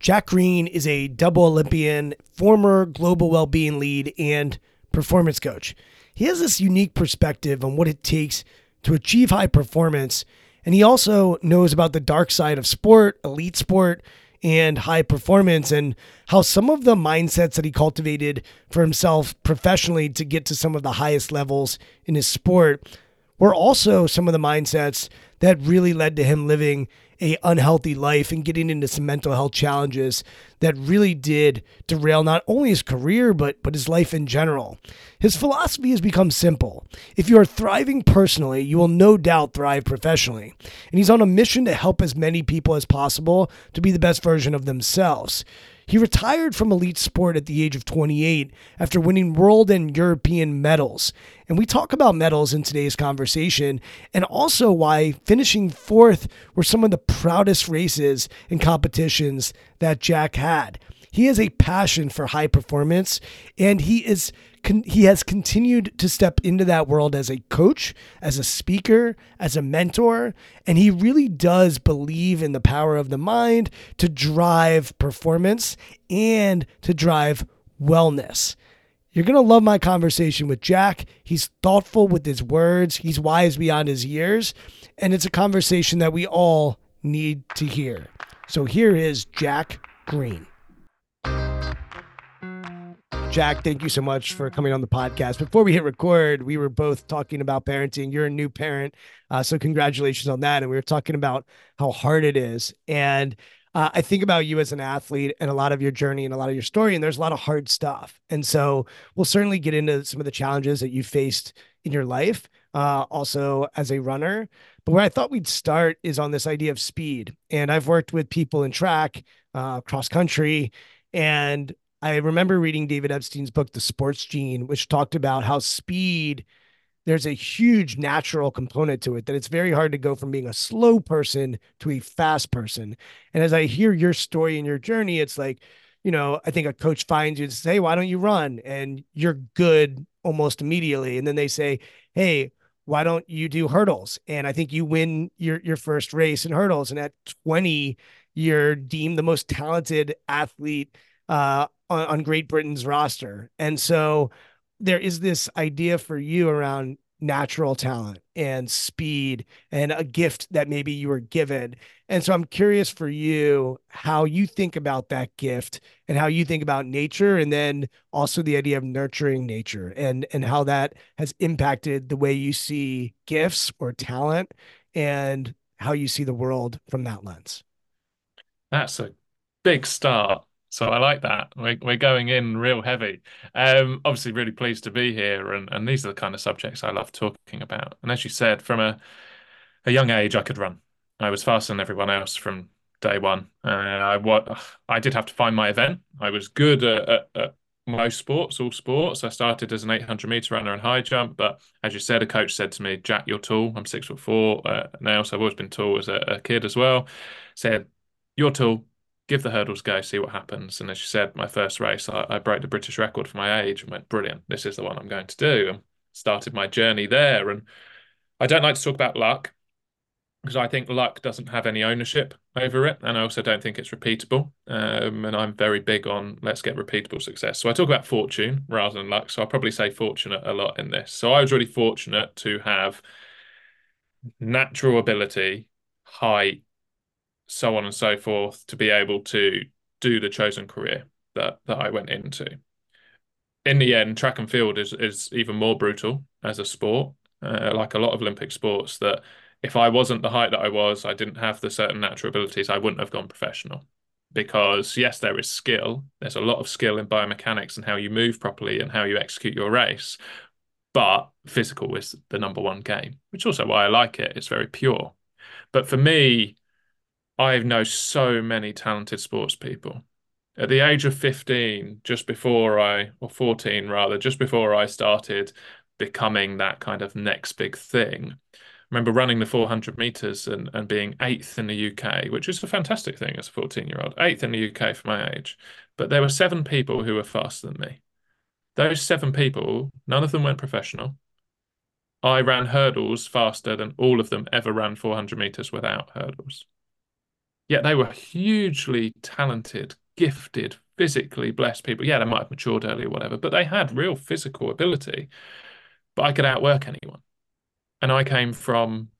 Jack Green is a double Olympian, former global well-being lead, and performance coach. He has this unique perspective on what it takes to achieve high performance, and he also knows about the dark side of sport, elite sport, and high performance, and how some of the mindsets that he cultivated for himself professionally to get to some of the highest levels in his sport were also some of the mindsets that really led to him living a unhealthy life and getting into some mental health challenges that really did derail not only his career but but his life in general. His philosophy has become simple. If you are thriving personally, you will no doubt thrive professionally. And he's on a mission to help as many people as possible to be the best version of themselves. He retired from elite sport at the age of 28 after winning world and European medals. And we talk about medals in today's conversation and also why finishing fourth were some of the proudest races and competitions that Jack had. He has a passion for high performance and he is con- he has continued to step into that world as a coach, as a speaker, as a mentor, and he really does believe in the power of the mind to drive performance and to drive wellness. You're going to love my conversation with Jack. He's thoughtful with his words, he's wise beyond his years, and it's a conversation that we all need to hear. So here is Jack Green. Jack, thank you so much for coming on the podcast. Before we hit record, we were both talking about parenting. You're a new parent, uh, so congratulations on that. And we were talking about how hard it is. And uh, I think about you as an athlete and a lot of your journey and a lot of your story, and there's a lot of hard stuff. And so we'll certainly get into some of the challenges that you faced in your life, uh, also as a runner. But where I thought we'd start is on this idea of speed. And I've worked with people in track, uh, cross country, and I remember reading David Epstein's book, The Sports Gene, which talked about how speed, there's a huge natural component to it, that it's very hard to go from being a slow person to a fast person. And as I hear your story and your journey, it's like, you know, I think a coach finds you and says, Hey, why don't you run? And you're good almost immediately. And then they say, Hey, why don't you do hurdles? And I think you win your your first race in hurdles. And at 20, you're deemed the most talented athlete uh, on, on Great Britain's roster. And so there is this idea for you around natural talent and speed and a gift that maybe you were given. And so I'm curious for you how you think about that gift and how you think about nature and then also the idea of nurturing nature and and how that has impacted the way you see gifts or talent and how you see the world from that lens. That's a big start. So I like that. We're, we're going in real heavy. Um, obviously, really pleased to be here, and, and these are the kind of subjects I love talking about. And as you said, from a a young age, I could run. I was faster than everyone else from day one. Uh, I what I did have to find my event. I was good at, at, at, most sports, all sports. I started as an 800 meter runner and high jump, but as you said, a coach said to me, "Jack, you're tall. I'm six foot four uh, now, so I've always been tall as a, a kid as well." Said, "You're tall give the hurdles go, see what happens. And as you said, my first race, I, I, broke the British record for my age and went, brilliant, this is the one I'm going to do. And started my journey there. And I don't like to talk about luck because I think luck doesn't have any ownership over it. And I also don't think it's repeatable. Um, and I'm very big on let's get repeatable success. So I talk about fortune rather than luck. So I'll probably say fortunate a lot in this. So I was really fortunate to have natural ability, height, so on and so forth to be able to do the chosen career that that I went into. In the end, track and field is is even more brutal as a sport, uh, like a lot of Olympic sports. That if I wasn't the height that I was, I didn't have the certain natural abilities, I wouldn't have gone professional. Because yes, there is skill. There's a lot of skill in biomechanics and how you move properly and how you execute your race. But physical is the number one game, which is also why I like it. It's very pure. But for me, I know so many talented sports people. At the age of 15, just before I, or 14 rather, just before I started becoming that kind of next big thing, I remember running the 400 meters and, and being eighth in the UK, which is a fantastic thing as a 14 year old, eighth in the UK for my age. But there were seven people who were faster than me. Those seven people, none of them went professional. I ran hurdles faster than all of them ever ran 400 meters without hurdles. Yet they were hugely talented, gifted, physically blessed people. Yeah, they might have matured early or whatever, but they had real physical ability. But I could outwork anyone. And I came from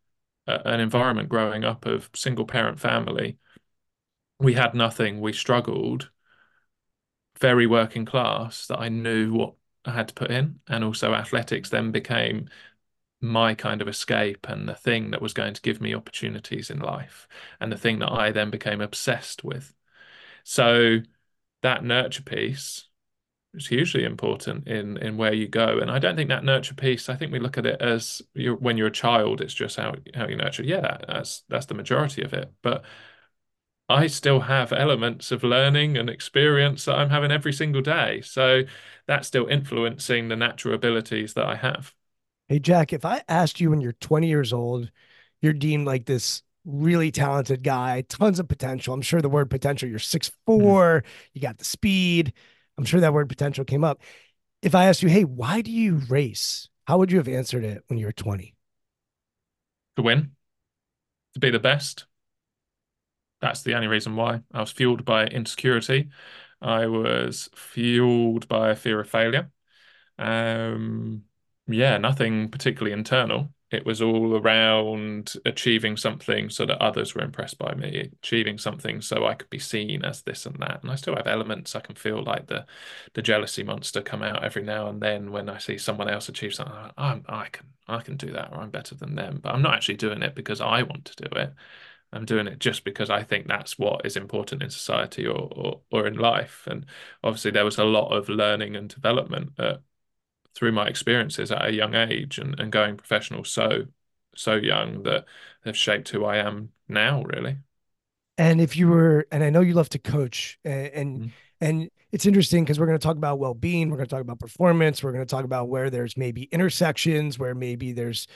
a, an environment growing up of single parent family. We had nothing, we struggled, very working class that I knew what I had to put in. And also athletics then became my kind of escape and the thing that was going to give me opportunities in life and the thing that I then became obsessed with. So that nurture piece is hugely important in in where you go. And I don't think that nurture piece, I think we look at it as you're, when you're a child, it's just how how you nurture. Yeah, that, that's that's the majority of it. But I still have elements of learning and experience that I'm having every single day. So that's still influencing the natural abilities that I have. Hey, Jack, if I asked you when you're 20 years old, you're deemed like this really talented guy, tons of potential. I'm sure the word potential, you're six four, mm-hmm. you got the speed. I'm sure that word potential came up. If I asked you, hey, why do you race? How would you have answered it when you were 20? To win, to be the best. That's the only reason why. I was fueled by insecurity. I was fueled by a fear of failure. Um, yeah, nothing particularly internal. It was all around achieving something so that others were impressed by me, achieving something so I could be seen as this and that. And I still have elements. I can feel like the the jealousy monster come out every now and then when I see someone else achieve something. I'm, I can I can do that, or I'm better than them. But I'm not actually doing it because I want to do it. I'm doing it just because I think that's what is important in society or, or, or in life. And obviously, there was a lot of learning and development at through my experiences at a young age and, and going professional so so young that have shaped who I am now really. And if you were, and I know you love to coach, and and, mm. and it's interesting because we're going to talk about well-being, we're going to talk about performance, we're going to talk about where there's maybe intersections, where maybe there's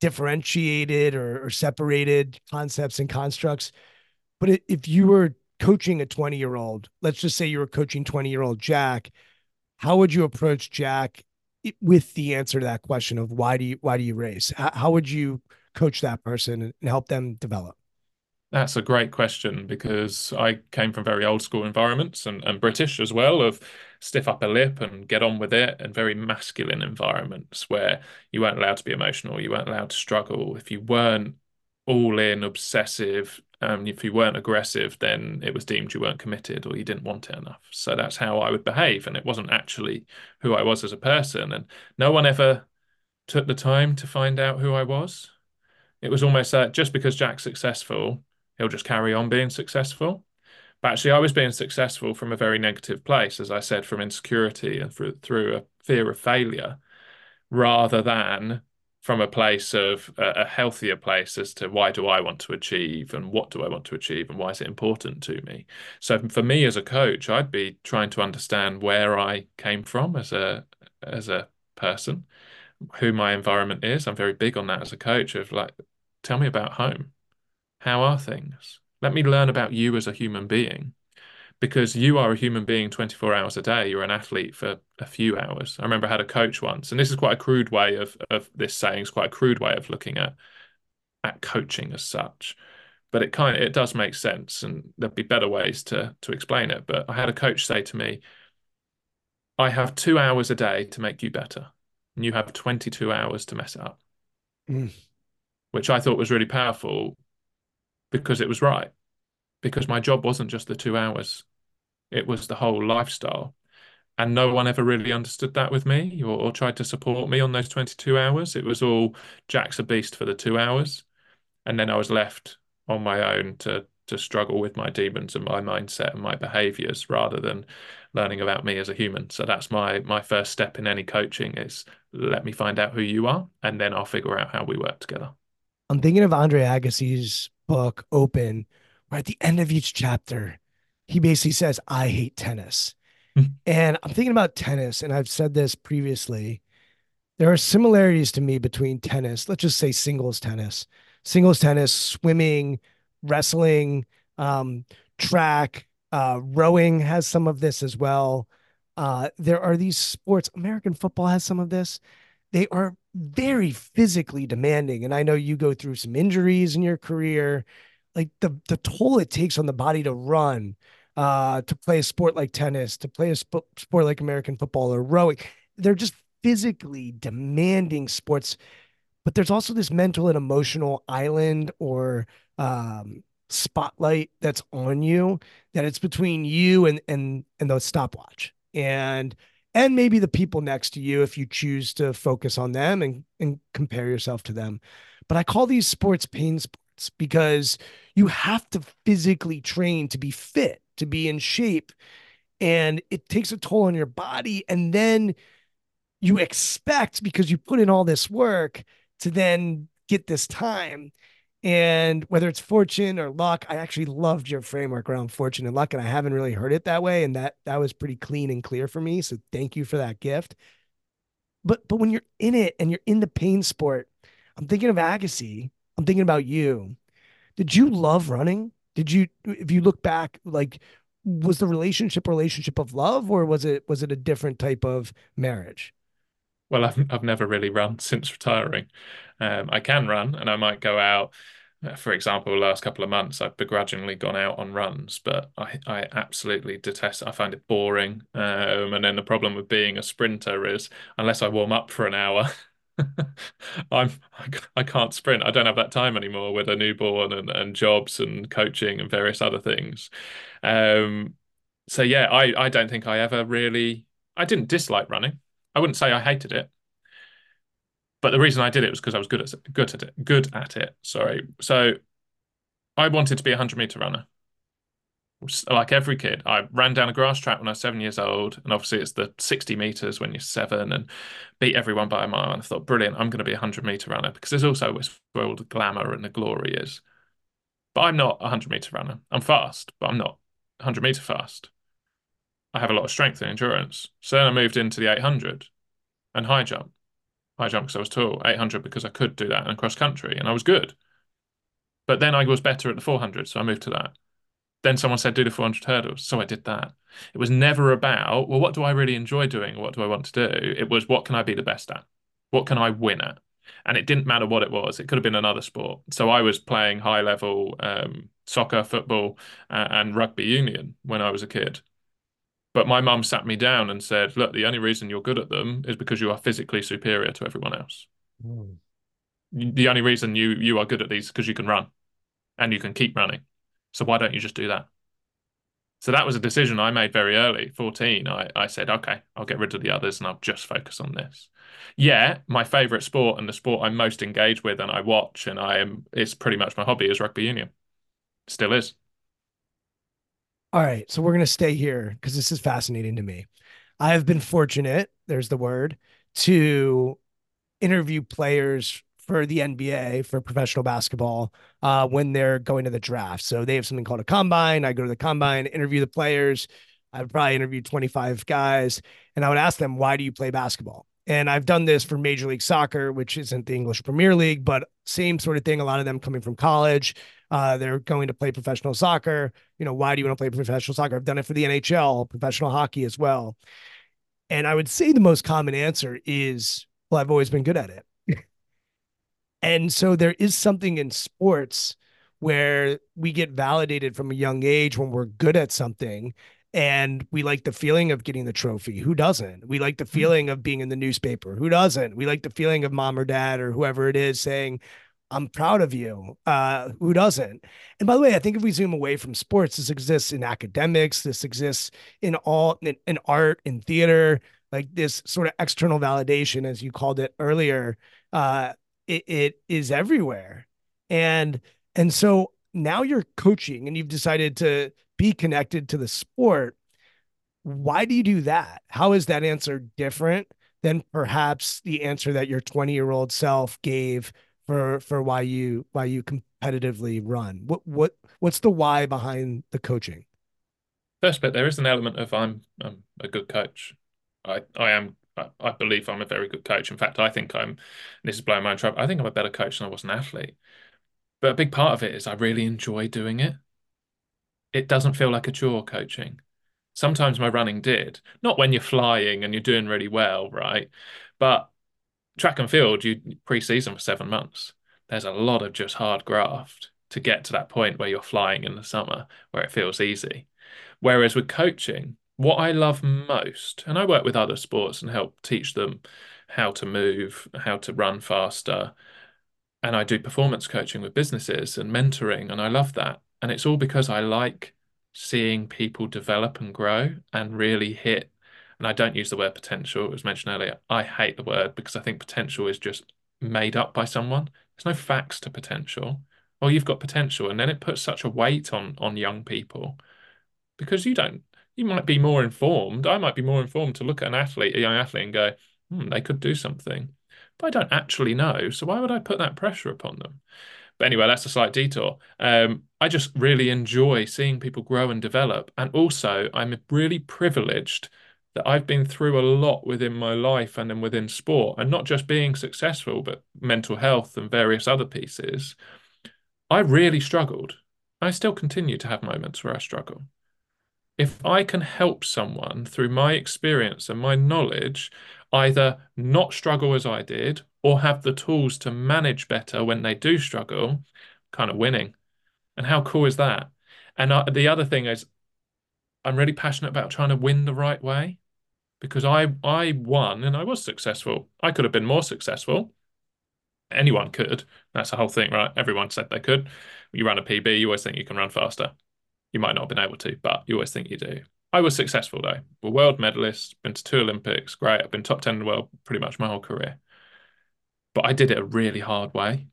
differentiated or, or separated concepts and constructs. But if you were coaching a 20 year old, let's just say you were coaching 20 year old Jack, how would you approach Jack with the answer to that question of why do you why do you race? How, how would you coach that person and help them develop? That's a great question because I came from very old school environments and, and British as well of stiff upper lip and get on with it and very masculine environments where you weren't allowed to be emotional, you weren't allowed to struggle. If you weren't all in, obsessive, um, if you weren't aggressive, then it was deemed you weren't committed or you didn't want it enough. So that's how I would behave. And it wasn't actually who I was as a person. And no one ever took the time to find out who I was. It was almost that just because Jack's successful, he'll just carry on being successful. But actually, I was being successful from a very negative place, as I said, from insecurity and through, through a fear of failure, rather than from a place of a, a healthier place as to why do I want to achieve and what do I want to achieve and why is it important to me. So for me as a coach, I'd be trying to understand where I came from as a as a person, who my environment is. I'm very big on that as a coach of like, tell me about home how are things? Let me learn about you as a human being because you are a human being 24 hours a day. You're an athlete for a few hours. I remember I had a coach once, and this is quite a crude way of, of this saying, it's quite a crude way of looking at, at coaching as such. But it kind of it does make sense, and there'd be better ways to to explain it. But I had a coach say to me, I have two hours a day to make you better, and you have 22 hours to mess it up. Mm. Which I thought was really powerful because it was right. Because my job wasn't just the two hours, it was the whole lifestyle. And no one ever really understood that with me or, or tried to support me on those 22 hours. It was all Jack's a beast for the two hours. And then I was left on my own to to struggle with my demons and my mindset and my behaviors rather than learning about me as a human. So that's my my first step in any coaching is let me find out who you are and then I'll figure out how we work together. I'm thinking of Andre Agassi's book open where at the end of each chapter, he basically says, I hate tennis. Mm-hmm. And I'm thinking about tennis, and I've said this previously. There are similarities to me between tennis, let's just say singles tennis, singles tennis, swimming, wrestling, um, track, uh, rowing has some of this as well. Uh, there are these sports, American football has some of this. They are very physically demanding. And I know you go through some injuries in your career, like the the toll it takes on the body to run, uh, to play a sport like tennis, to play a sp- sport like American football or rowing. They're just physically demanding sports, but there's also this mental and emotional island or um, spotlight that's on you that it's between you and and and the stopwatch. And and maybe the people next to you if you choose to focus on them and, and compare yourself to them. But I call these sports pain sports because you have to physically train to be fit, to be in shape. And it takes a toll on your body. And then you expect, because you put in all this work, to then get this time. And whether it's fortune or luck, I actually loved your framework around fortune and luck, and I haven't really heard it that way. And that that was pretty clean and clear for me. So thank you for that gift. But but when you're in it and you're in the pain sport, I'm thinking of Agassi. I'm thinking about you. Did you love running? Did you if you look back, like was the relationship relationship of love or was it was it a different type of marriage? Well, I've I've never really run since retiring. Um, I can run, and I might go out. Uh, for example, the last couple of months, I've begrudgingly gone out on runs, but I, I absolutely detest. It. I find it boring. Um, and then the problem with being a sprinter is, unless I warm up for an hour, I'm I can't sprint. I don't have that time anymore with a newborn and, and jobs and coaching and various other things. Um, so yeah, I I don't think I ever really. I didn't dislike running. I wouldn't say I hated it, but the reason I did it was because I was good at good at it. Good at it. Sorry. So I wanted to be a hundred meter runner. Like every kid, I ran down a grass track when I was seven years old, and obviously it's the sixty meters when you're seven, and beat everyone by a mile. And I thought, brilliant, I'm going to be a hundred meter runner because there's also where all the glamour and the glory is. But I'm not a 100 meter runner. I'm fast, but I'm not 100 meter fast. I have a lot of strength and endurance. So then I moved into the 800 and high jump. High jump because I was tall, 800 because I could do that and cross country and I was good. But then I was better at the 400, so I moved to that. Then someone said, do the 400 hurdles. So I did that. It was never about, well, what do I really enjoy doing? What do I want to do? It was, what can I be the best at? What can I win at? And it didn't matter what it was. It could have been another sport. So I was playing high level um, soccer, football, uh, and rugby union when I was a kid. But my mum sat me down and said, look, the only reason you're good at them is because you are physically superior to everyone else. Mm. The only reason you you are good at these is because you can run and you can keep running. So why don't you just do that? So that was a decision I made very early, 14. I, I said, okay, I'll get rid of the others and I'll just focus on this. Yeah, my favorite sport and the sport I'm most engaged with and I watch and I am it's pretty much my hobby is rugby union. Still is. All right. So we're to stay here because this is fascinating to me. I have been fortunate, there's the word, to interview players for the NBA for professional basketball uh, when they're going to the draft. So they have something called a combine. I go to the combine, interview the players. I've probably interviewed 25 guys, and I would ask them, why do you play basketball? And I've done this for Major League Soccer, which isn't the English Premier League, but same sort of thing. A lot of them coming from college. Uh, they're going to play professional soccer. You know, why do you want to play professional soccer? I've done it for the NHL, professional hockey as well. And I would say the most common answer is, well, I've always been good at it. And so there is something in sports where we get validated from a young age when we're good at something and we like the feeling of getting the trophy. Who doesn't? We like the mm-hmm. feeling of being in the newspaper. Who doesn't? We like the feeling of mom or dad or whoever it is saying, I'm proud of you. Uh, who doesn't? And by the way, I think if we zoom away from sports, this exists in academics, this exists in all in, in art, in theater, like this sort of external validation, as you called it earlier, uh, it, it is everywhere. And and so now you're coaching and you've decided to be connected to the sport. Why do you do that? How is that answer different than perhaps the answer that your 20 year old self gave for for why you why you competitively run? What what what's the why behind the coaching? First bit, there is an element of I'm, I'm a good coach. I I am I believe I'm a very good coach. In fact, I think I'm, this is blowing my own trumpet, I think I'm a better coach than I was an athlete. But a big part of it is I really enjoy doing it. It doesn't feel like a chore coaching. Sometimes my running did, not when you're flying and you're doing really well, right? But track and field, you pre-season for seven months. There's a lot of just hard graft to get to that point where you're flying in the summer, where it feels easy. Whereas with coaching, what I love most, and I work with other sports and help teach them how to move, how to run faster. And I do performance coaching with businesses and mentoring, and I love that. And it's all because I like seeing people develop and grow and really hit. And I don't use the word potential, it was mentioned earlier. I hate the word because I think potential is just made up by someone. There's no facts to potential. Well, you've got potential, and then it puts such a weight on on young people because you don't you might be more informed. I might be more informed to look at an athlete, a young athlete, and go, hmm, they could do something. But I don't actually know. So why would I put that pressure upon them? But anyway, that's a slight detour. Um, I just really enjoy seeing people grow and develop. And also, I'm really privileged that I've been through a lot within my life and then within sport, and not just being successful, but mental health and various other pieces. I really struggled. I still continue to have moments where I struggle if I can help someone through my experience and my knowledge either not struggle as I did or have the tools to manage better when they do struggle, kind of winning. And how cool is that? And uh, the other thing is, I'm really passionate about trying to win the right way because I I won and I was successful. I could have been more successful. Anyone could. That's the whole thing, right? Everyone said they could. You run a PB, you always think you can run faster. You might not have been able to, but you always think you do. I was successful though. A world medalist, been to two Olympics, great. I've been top 10 in the world pretty much my whole career. But I did it a really hard way.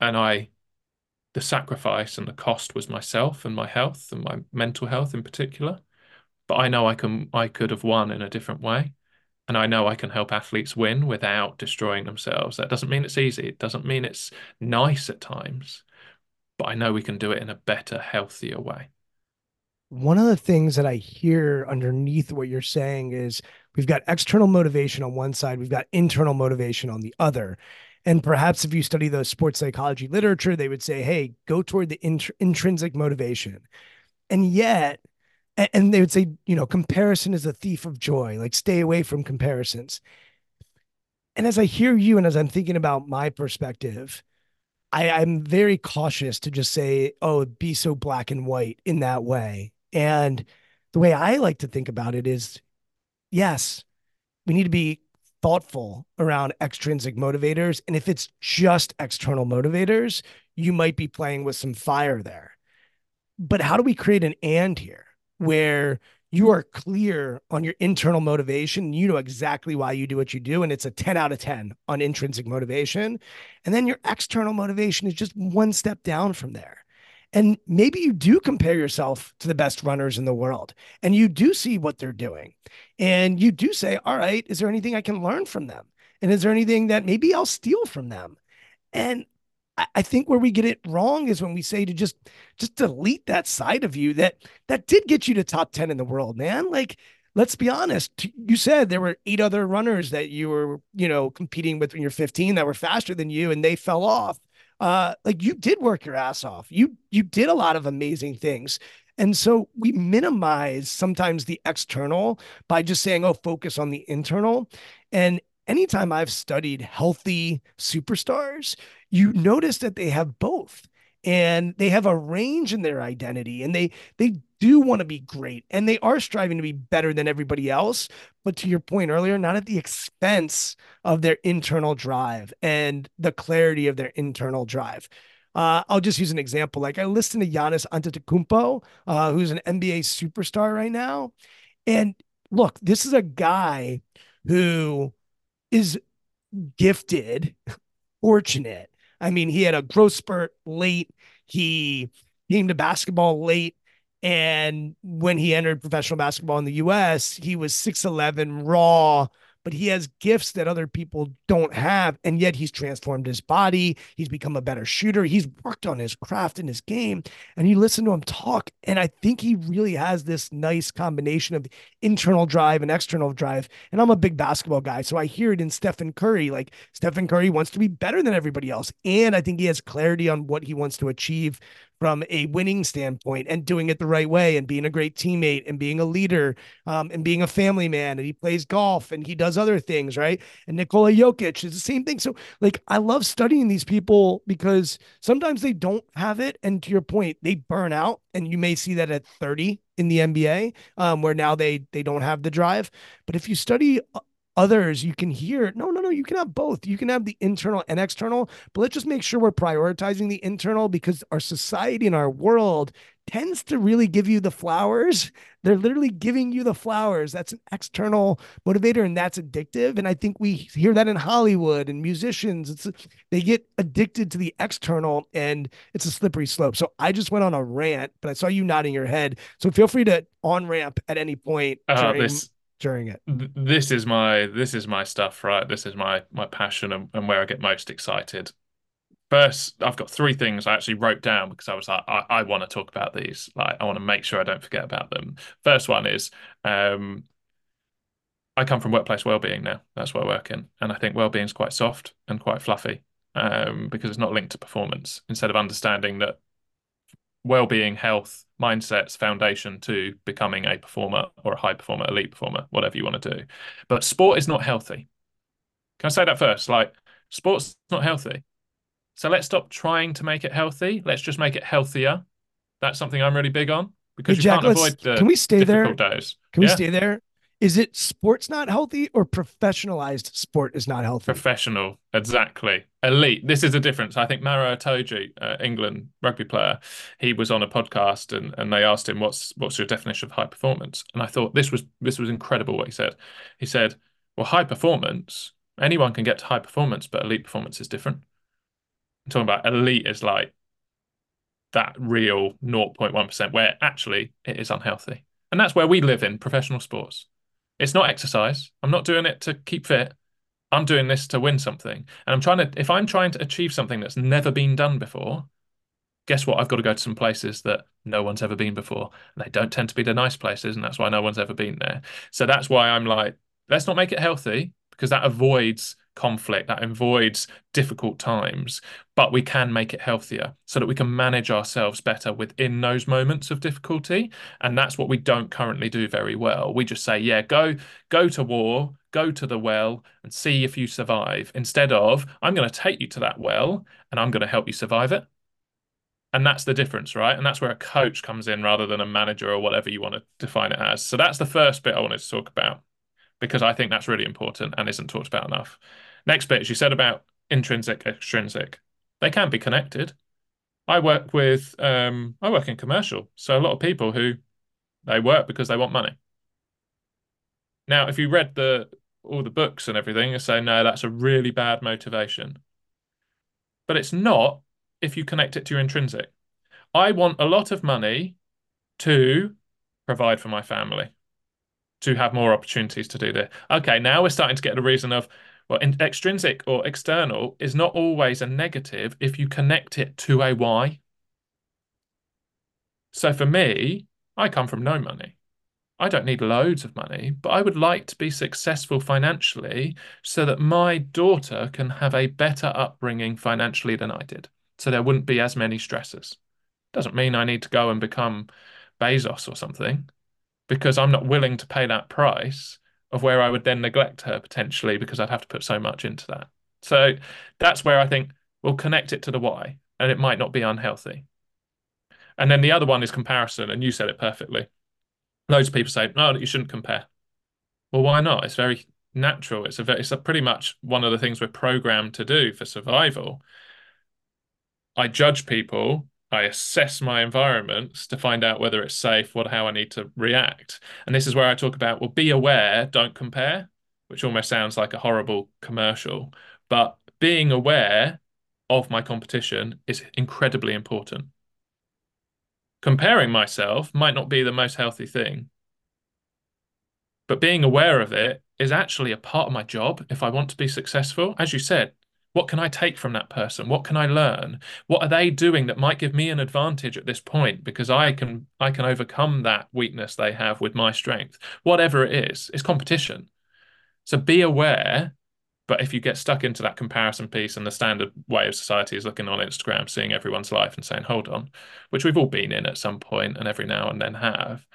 And I, the sacrifice and the cost was myself and my health and my mental health in particular. But I know I can, I could have won in a different way. And I know I can help athletes win without destroying themselves. That doesn't mean it's easy. It doesn't mean it's nice at times but I know we can do it in a better, healthier way. One of the things that I hear underneath what you're saying is we've got external motivation on one side, we've got internal motivation on the other. And perhaps if you study the sports psychology literature, they would say, hey, go toward the int- intrinsic motivation. And yet, and they would say, you know, comparison is a thief of joy, like stay away from comparisons. And as I hear you and as I'm thinking about my perspective, I, I'm very cautious to just say, oh, be so black and white in that way. And the way I like to think about it is yes, we need to be thoughtful around extrinsic motivators. And if it's just external motivators, you might be playing with some fire there. But how do we create an and here where you are clear on your internal motivation? You know exactly why you do what you do. And it's a 10 out of 10 on intrinsic motivation. And then your external motivation is just one step down from there. And maybe you do compare yourself to the best runners in the world and you do see what they're doing. And you do say, all right, is there anything I can learn from them? And is there anything that maybe I'll steal from them? And I think where we get it wrong is when we say to just just delete that side of you that that did get you to top 10 in the world, man. Like let's be honest. You said there were eight other runners that you were, you know, competing with when you're 15 that were faster than you and they fell off uh, like you did work your ass off. You you did a lot of amazing things. And so we minimize sometimes the external by just saying, oh, focus on the internal. And anytime I've studied healthy superstars, you notice that they have both and they have a range in their identity and they they do want to be great and they are striving to be better than everybody else. But to your point earlier not at the expense of their internal drive and the clarity of their internal drive. Uh, I'll just use an example. Like I listen to Giannis Antetokounmpo, uh, who's an NBA superstar right now, and look, this is a guy who is gifted, fortunate, I mean, he had a growth spurt late. He came to basketball late. And when he entered professional basketball in the US, he was 6'11, raw, but he has gifts that other people don't have. And yet he's transformed his body. He's become a better shooter. He's worked on his craft and his game. And you listen to him talk. And I think he really has this nice combination of internal drive and external drive. And I'm a big basketball guy. So I hear it in Stephen Curry. Like Stephen Curry wants to be better than everybody else. And I think he has clarity on what he wants to achieve from a winning standpoint and doing it the right way and being a great teammate and being a leader um, and being a family man. And he plays golf and he does other things, right? And Nikola Jokic is the same thing. So, like, I love studying these people because sometimes they don't have it. And to your point, they burn out. And you may see that at 30 in the NBA, um, where now they they don't have the drive. But if you study uh, others you can hear no no no you can have both you can have the internal and external but let's just make sure we're prioritizing the internal because our society and our world tends to really give you the flowers they're literally giving you the flowers that's an external motivator and that's addictive and i think we hear that in hollywood and musicians it's they get addicted to the external and it's a slippery slope so i just went on a rant but i saw you nodding your head so feel free to on ramp at any point uh, during, this during it. This is my this is my stuff, right? This is my my passion and, and where I get most excited. First, I've got three things I actually wrote down because I was like, I, I want to talk about these. Like, I want to make sure I don't forget about them. First one is, um, I come from workplace well-being now. That's where I work in, and I think well-being is quite soft and quite fluffy um, because it's not linked to performance. Instead of understanding that well-being, health, mindsets foundation to becoming a performer or a high performer, elite performer, whatever you want to do. But sport is not healthy. Can I say that first? Like sport's not healthy. So let's stop trying to make it healthy. Let's just make it healthier. That's something I'm really big on because hey, Jack, you can't avoid the Can we stay there? Days. Can yeah? we stay there? Is it sports not healthy or professionalized sport is not healthy? Professional, exactly. Elite. This is the difference. I think Maro Itoje, uh, England rugby player, he was on a podcast and, and they asked him what's what's your definition of high performance, and I thought this was this was incredible what he said. He said, "Well, high performance, anyone can get to high performance, but elite performance is different." I'm talking about elite is like that real 0.1% where actually it is unhealthy. And that's where we live in professional sports. It's not exercise. I'm not doing it to keep fit. I'm doing this to win something. And I'm trying to, if I'm trying to achieve something that's never been done before, guess what? I've got to go to some places that no one's ever been before. And they don't tend to be the nice places, and that's why no one's ever been there. So that's why I'm like, let's not make it healthy because that avoids conflict, that avoids difficult times, but we can make it healthier so that we can manage ourselves better within those moments of difficulty. And that's what we don't currently do very well. We just say, yeah, go go to war, go to the well and see if you survive, instead of I'm going to take you to that well and I'm going to help you survive it. And that's the difference, right? And that's where a coach comes in rather than a manager or whatever you want to define it as. So that's the first bit I wanted to talk about because I think that's really important and isn't talked about enough. Next bit, you said about intrinsic, extrinsic, they can be connected. I work with, um, I work in commercial, so a lot of people who they work because they want money. Now, if you read the all the books and everything, you say no, that's a really bad motivation. But it's not if you connect it to your intrinsic. I want a lot of money to provide for my family to have more opportunities to do that. Okay, now we're starting to get the reason of well, extrinsic or external is not always a negative if you connect it to a why. So for me, I come from no money. I don't need loads of money, but I would like to be successful financially so that my daughter can have a better upbringing financially than I did. So there wouldn't be as many stresses. Doesn't mean I need to go and become Bezos or something because I'm not willing to pay that price of where I would then neglect her potentially because I'd have to put so much into that. So that's where I think we'll connect it to the why, and it might not be unhealthy. And then the other one is comparison, and you said it perfectly. Loads of people say, "No, you shouldn't compare." Well, why not? It's very natural. It's a very, it's a pretty much one of the things we're programmed to do for survival. I judge people I assess my environments to find out whether it's safe, what how I need to react. And this is where I talk about well, be aware, don't compare, which almost sounds like a horrible commercial. But being aware of my competition is incredibly important. Comparing myself might not be the most healthy thing, but being aware of it is actually a part of my job if I want to be successful. As you said, what can I take from that person? What can I learn? What are they doing that might give me an advantage at this point because I can I can overcome that weakness they have with my strength. Whatever it is, it's competition. So be aware, but if you get stuck into that comparison piece and the standard way of society is looking on Instagram, seeing everyone's life and saying, hold on, which we've all been in at some point and every now and then have.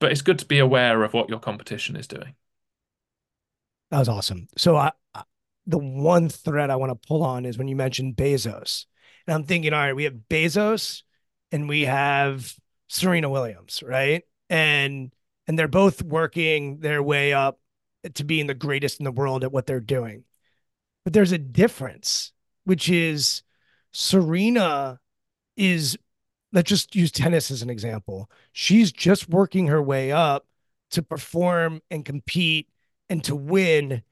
But it's good to be aware of what your competition is doing. That was awesome. So I the one thread I want to pull on is when you mentioned Bezos. And I'm thinking, all right, we have Bezos and we have Serena Williams, right? And and they're both working their way up to being the greatest in the world at what they're doing. But there's a difference, which is Serena is let's just use tennis as an example. She's just working her way up to perform and compete and to win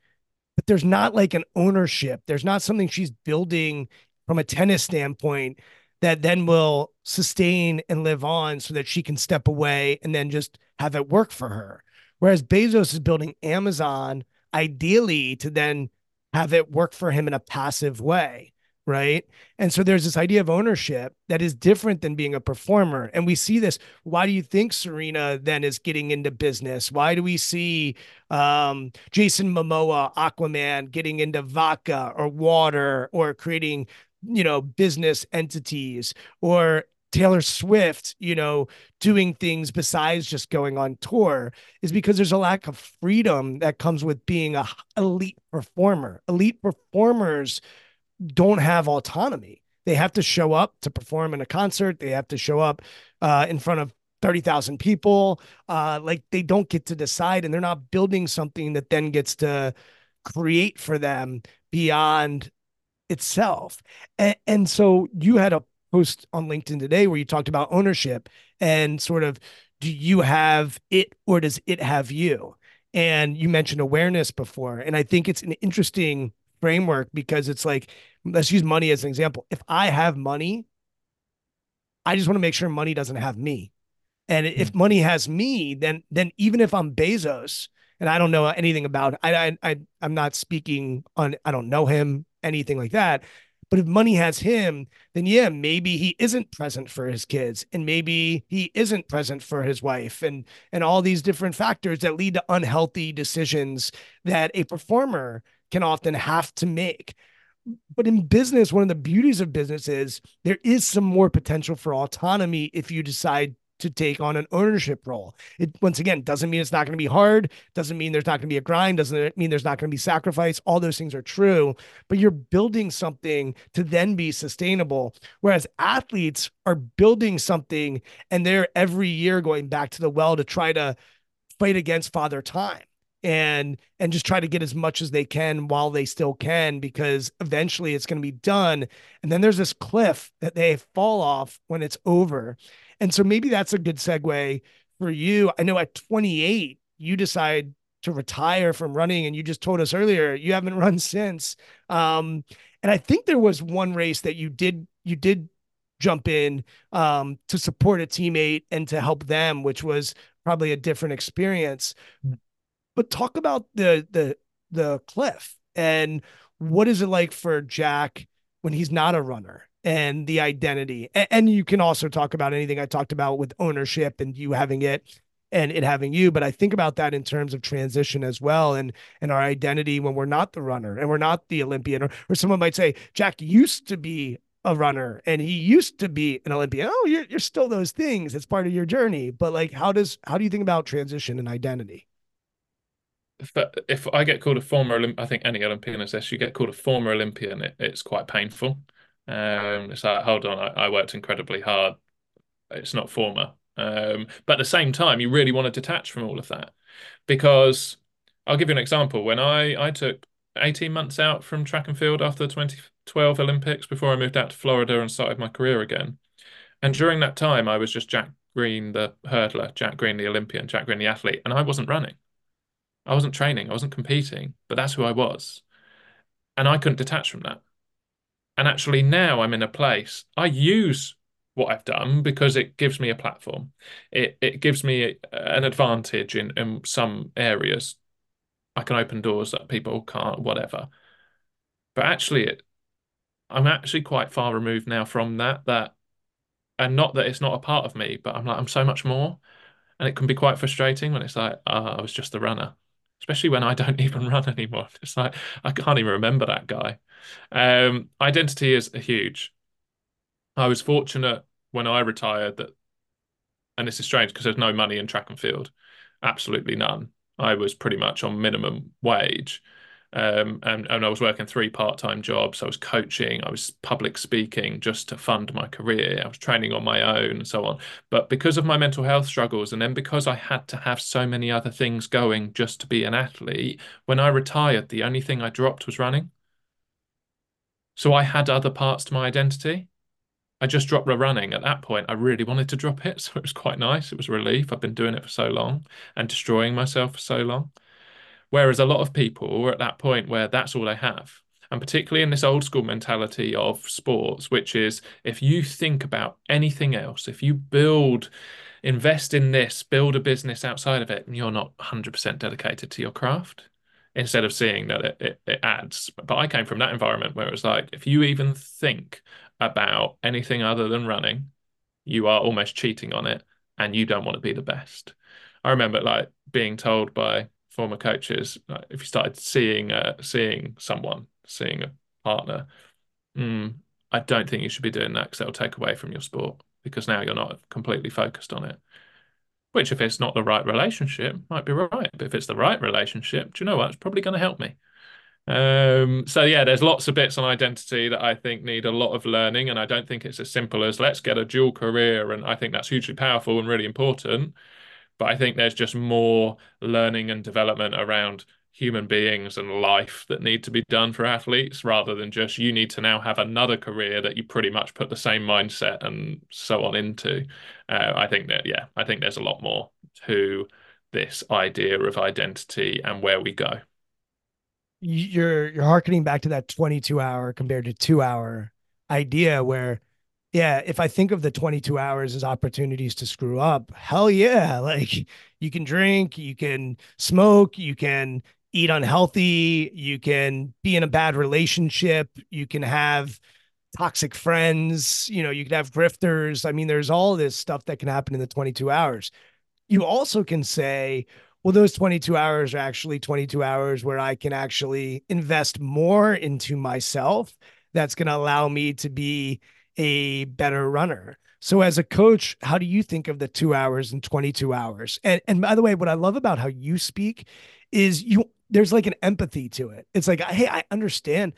but there's not like an ownership. There's not something she's building from a tennis standpoint that then will sustain and live on so that she can step away and then just have it work for her. Whereas Bezos is building Amazon ideally to then have it work for him in a passive way right? And so there's this idea of ownership that is different than being a performer. And we see this. Why do you think Serena then is getting into business? Why do we see um, Jason Momoa, Aquaman, getting into vodka or water or creating, you know, business entities or Taylor Swift, you know, doing things besides just going on tour is because there's a lack of freedom that comes with being a elite performer. Elite performers don't have autonomy. They have to show up to perform in a concert. They have to show up uh, in front of 30,000 people. Uh, like they don't get to decide and they're not building something that then gets to create for them beyond itself. And, and so you had a post on LinkedIn today where you talked about ownership and sort of do you have it or does it have you? And you mentioned awareness before. And I think it's an interesting framework because it's like let's use money as an example. If I have money, I just want to make sure money doesn't have me. And if mm. money has me, then then even if I'm Bezos and I don't know anything about I I, I I'm not speaking on I don't know him anything like that, But if money has him, then yeah, maybe he isn't present for his kids and maybe he isn't present for his wife and and all these different factors that lead to unhealthy decisions that a performer can often have to make. But in business, one of the beauties of business is there is some more potential for autonomy if you decide to take on an ownership role. It once again doesn't mean it's not going to be hard, doesn't mean there's not going to be a grind, doesn't mean there's not going to be sacrifice. All those things are true, but you're building something to then be sustainable. Whereas athletes are building something and they're every year going back to the well to try to fight against father time and and just try to get as much as they can while they still can because eventually it's going to be done and then there's this cliff that they fall off when it's over and so maybe that's a good segue for you. I know at 28, you decide to retire from running, and you just told us earlier you haven't run since. Um, and I think there was one race that you did you did jump in um, to support a teammate and to help them, which was probably a different experience. But talk about the the the cliff and what is it like for Jack when he's not a runner and the identity. And, and you can also talk about anything I talked about with ownership and you having it and it having you but i think about that in terms of transition as well and and our identity when we're not the runner and we're not the olympian. Or, or someone might say jack used to be a runner and he used to be an olympian. Oh you're, you're still those things. It's part of your journey. But like how does how do you think about transition and identity if, if i get called a former Olymp- i think any olympian is this you get called a former olympian it, it's quite painful um, it's like, hold on, I, I worked incredibly hard. It's not former. Um, but at the same time, you really want to detach from all of that because I'll give you an example. When I, I took 18 months out from track and field after the 2012 Olympics before I moved out to Florida and started my career again. And during that time, I was just Jack Green, the hurdler, Jack Green, the Olympian, Jack Green, the athlete, and I wasn't running. I wasn't training, I wasn't competing, but that's who I was. And I couldn't detach from that. And actually, now I'm in a place I use what I've done because it gives me a platform. It it gives me an advantage in, in some areas. I can open doors that people can't, whatever. But actually, it, I'm actually quite far removed now from that. That, and not that it's not a part of me, but I'm like I'm so much more, and it can be quite frustrating when it's like, oh, I was just a runner, especially when I don't even run anymore. It's like I can't even remember that guy. Um, identity is huge. I was fortunate when I retired that, and this is strange because there's no money in track and field, absolutely none. I was pretty much on minimum wage. Um, and, and I was working three part-time jobs. I was coaching, I was public speaking just to fund my career. I was training on my own and so on. But because of my mental health struggles, and then because I had to have so many other things going just to be an athlete, when I retired, the only thing I dropped was running. So I had other parts to my identity. I just dropped the running. At that point, I really wanted to drop it. So it was quite nice. It was a relief. I've been doing it for so long and destroying myself for so long. Whereas a lot of people are at that point where that's all they have. And particularly in this old school mentality of sports, which is if you think about anything else, if you build, invest in this, build a business outside of it, and you're not 100% dedicated to your craft, instead of seeing that it, it, it adds. But I came from that environment where it was like, if you even think about anything other than running, you are almost cheating on it and you don't want to be the best. I remember like being told by former coaches, like, if you started seeing uh, seeing someone, seeing a partner, mm, I don't think you should be doing that because that'll take away from your sport because now you're not completely focused on it. Which, if it's not the right relationship, might be right. But if it's the right relationship, do you know what? It's probably going to help me. Um, so yeah, there's lots of bits on identity that I think need a lot of learning, and I don't think it's as simple as let's get a dual career, and I think that's hugely powerful and really important. But I think there's just more learning and development around human beings and life that need to be done for athletes rather than just you need to now have another career that you pretty much put the same mindset and so on into. Uh, I think that, yeah, I think there's a lot more to this idea of identity and where we go. You're you're harkening back to that 22 hour compared to two hour idea where yeah, if I think of the 22 hours as opportunities to screw up, hell yeah. Like you can drink, you can smoke, you can eat unhealthy, you can be in a bad relationship, you can have toxic friends. You know, you could have grifters. I mean, there's all this stuff that can happen in the 22 hours. You also can say, well, those 22 hours are actually 22 hours where I can actually invest more into myself. That's going to allow me to be a better runner. So as a coach, how do you think of the 2 hours and 22 hours? And and by the way, what I love about how you speak is you there's like an empathy to it. It's like, hey, I understand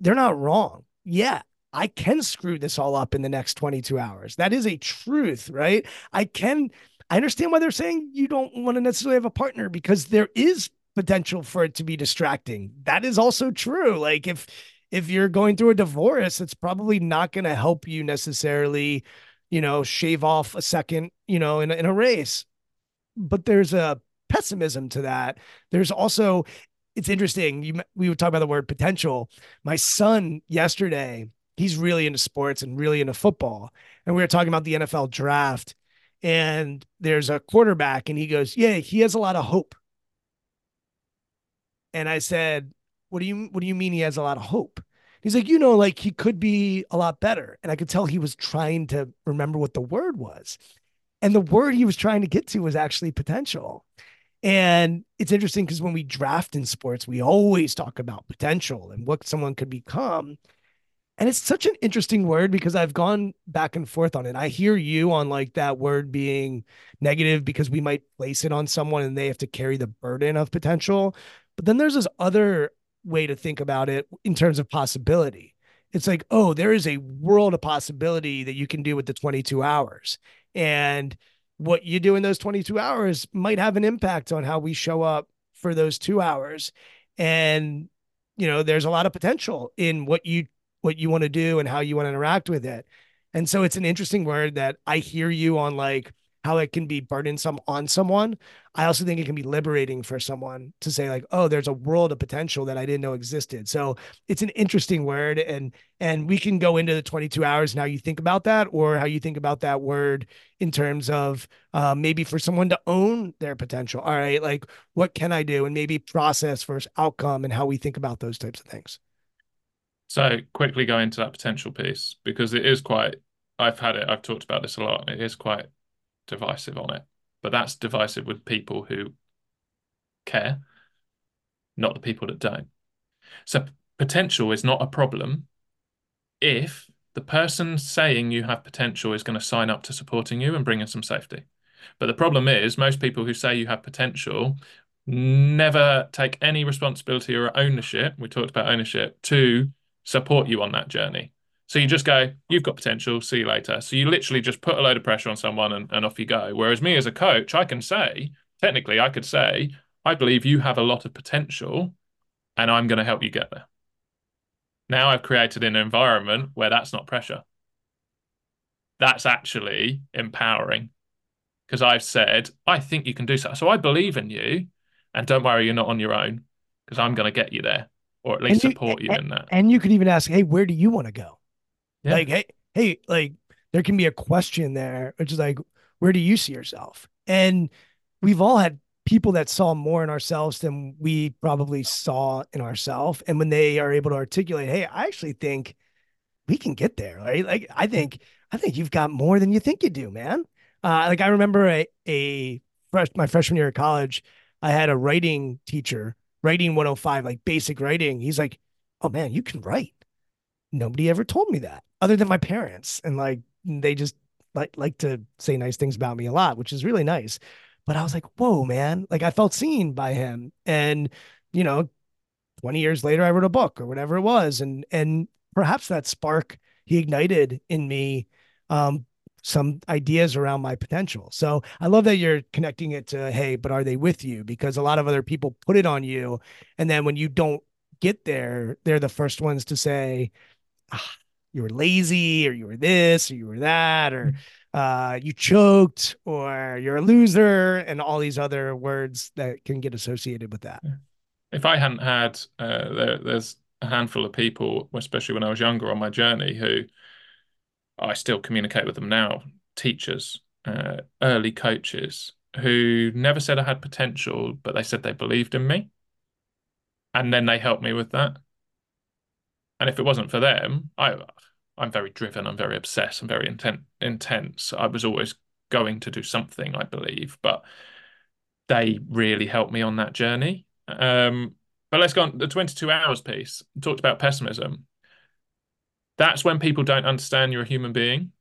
they're not wrong. Yeah, I can screw this all up in the next 22 hours. That is a truth, right? I can I understand why they're saying you don't want to necessarily have a partner because there is potential for it to be distracting. That is also true. Like if if you're going through a divorce, it's probably not going to help you necessarily, you know, shave off a second, you know, in in a race. But there's a pessimism to that. There's also it's interesting. You we would talk about the word potential. My son yesterday, he's really into sports and really into football, and we were talking about the NFL draft. And there's a quarterback, and he goes, "Yeah, he has a lot of hope." And I said, "What do you What do you mean he has a lot of hope?" He's like, "You know, like he could be a lot better." And I could tell he was trying to remember what the word was, and the word he was trying to get to was actually potential. And it's interesting because when we draft in sports, we always talk about potential and what someone could become. And it's such an interesting word because I've gone back and forth on it. I hear you on like that word being negative because we might place it on someone and they have to carry the burden of potential. But then there's this other way to think about it in terms of possibility. It's like, oh, there is a world of possibility that you can do with the 22 hours. And what you do in those 22 hours might have an impact on how we show up for those two hours. And, you know, there's a lot of potential in what you what you want to do and how you want to interact with it. And so it's an interesting word that I hear you on like how it can be burdensome on someone. I also think it can be liberating for someone to say like, "Oh, there's a world of potential that I didn't know existed." So it's an interesting word, and and we can go into the 22 hours and how you think about that, or how you think about that word in terms of uh, maybe for someone to own their potential. All right, like what can I do, and maybe process versus outcome, and how we think about those types of things. So quickly go into that potential piece because it is quite. I've had it. I've talked about this a lot. It is quite divisive on it, but that's divisive with people who care, not the people that don't. So potential is not a problem if the person saying you have potential is going to sign up to supporting you and bringing some safety. But the problem is, most people who say you have potential never take any responsibility or ownership. We talked about ownership to support you on that journey. So you just go, you've got potential, see you later. So you literally just put a load of pressure on someone and, and off you go. Whereas me as a coach, I can say, technically, I could say, I believe you have a lot of potential and I'm going to help you get there. Now I've created an environment where that's not pressure. That's actually empowering because I've said, I think you can do so. So I believe in you and don't worry, you're not on your own because I'm going to get you there or at least you, support you and, in that. And you could even ask, hey, where do you want to go? Yeah. Like, hey, hey, like there can be a question there, which is like, where do you see yourself? And we've all had people that saw more in ourselves than we probably saw in ourselves. And when they are able to articulate, hey, I actually think we can get there, right? Like, I think, I think you've got more than you think you do, man. Uh, like I remember a, a fresh, my freshman year of college, I had a writing teacher, writing 105, like basic writing. He's like, oh man, you can write. Nobody ever told me that other than my parents. And like, they just like, like to say nice things about me a lot, which is really nice. But I was like, whoa, man. Like I felt seen by him. And, you know, 20 years later, I wrote a book or whatever it was. And, and perhaps that spark he ignited in me, um, some ideas around my potential. So I love that you're connecting it to, hey, but are they with you? Because a lot of other people put it on you. And then when you don't get there, they're the first ones to say, ah, you were lazy or you were this or you were that or uh, you choked or you're a loser and all these other words that can get associated with that. If I hadn't had, uh, there, there's a handful of people, especially when I was younger on my journey, who I still communicate with them now, teachers, uh, early coaches who never said I had potential, but they said they believed in me. And then they helped me with that. And if it wasn't for them, I I'm very driven, I'm very obsessed, I'm very intent intense. I was always going to do something, I believe, but they really helped me on that journey. Um, but let's go on the 22 hours piece. Talked about pessimism. That's when people don't understand you're a human being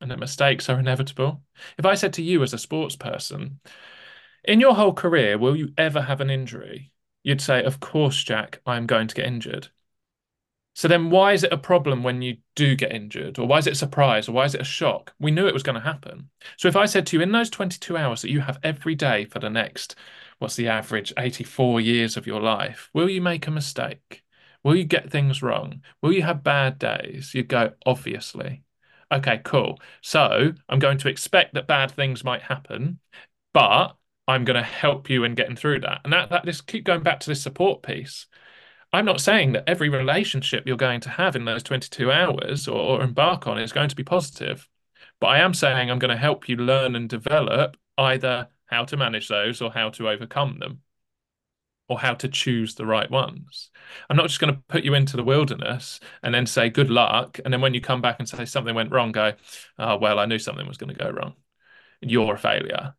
and that mistakes are inevitable. If I said to you as a sports person, in your whole career, will you ever have an injury? You'd say, Of course, Jack, I'm going to get injured. So then why is it a problem when you do get injured? Or why is it a surprise? Or why is it a shock? We knew it was going to happen. So if I said to you, in those 22 hours that you have every day for the next, what's the average, 84 years of your life, will you make a mistake? Will you get things wrong? Will you have bad days? You'd go, obviously. Okay, cool. So I'm going to expect that bad things might happen, but I'm going to help you in getting through that. And that, that just keep going back to this support piece. I'm not saying that every relationship you're going to have in those 22 hours or, or embark on is going to be positive, but I am saying I'm going to help you learn and develop either how to manage those or how to overcome them or how to choose the right ones. I'm not just going to put you into the wilderness and then say good luck. And then when you come back and say something went wrong, go, oh, well, I knew something was going to go wrong. You're a failure.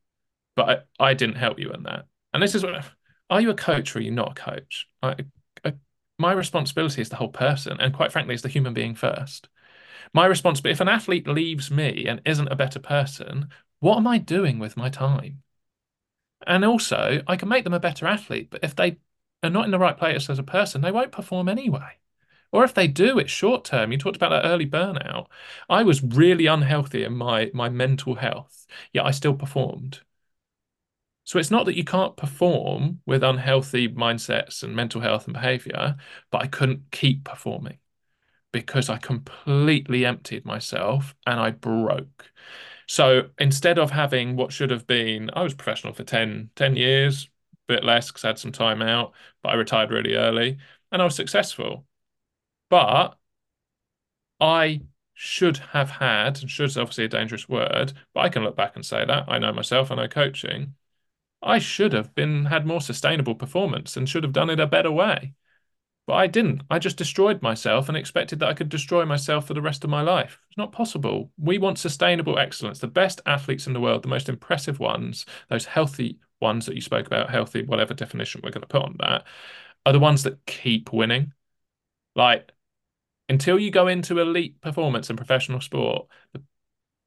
But I, I didn't help you in that. And this is what, are you a coach or are you not a coach? I, I, my responsibility is the whole person. And quite frankly, it's the human being first. My responsibility, if an athlete leaves me and isn't a better person, what am I doing with my time? And also, I can make them a better athlete, but if they are not in the right place as a person, they won't perform anyway. Or if they do, it's short term. You talked about that early burnout. I was really unhealthy in my my mental health, yet I still performed. So it's not that you can't perform with unhealthy mindsets and mental health and behavior, but I couldn't keep performing because I completely emptied myself and I broke. So instead of having what should have been, I was professional for 10, 10 years, a bit less because I had some time out, but I retired really early and I was successful. But I should have had, and should is obviously a dangerous word, but I can look back and say that. I know myself, I know coaching. I should have been had more sustainable performance and should have done it a better way. But I didn't. I just destroyed myself and expected that I could destroy myself for the rest of my life. It's not possible. We want sustainable excellence. The best athletes in the world, the most impressive ones, those healthy ones that you spoke about, healthy, whatever definition we're going to put on that, are the ones that keep winning. Like, until you go into elite performance and professional sport,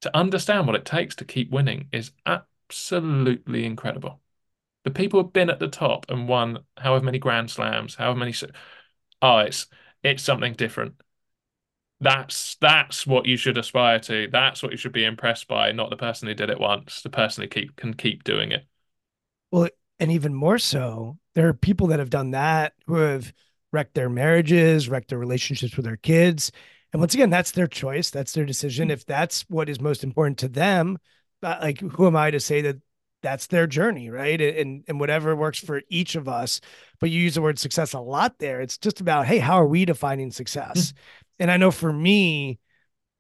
to understand what it takes to keep winning is absolutely incredible. The people who've been at the top and won however many Grand Slams, however many oh, it's it's something different. That's that's what you should aspire to. That's what you should be impressed by, not the person who did it once, the person who keep can keep doing it. Well, and even more so, there are people that have done that who have wrecked their marriages, wrecked their relationships with their kids. And once again, that's their choice. That's their decision. If that's what is most important to them, uh, like who am I to say that that's their journey, right? And and whatever works for each of us. But you use the word success a lot there. It's just about, hey, how are we defining success? Mm-hmm. And I know for me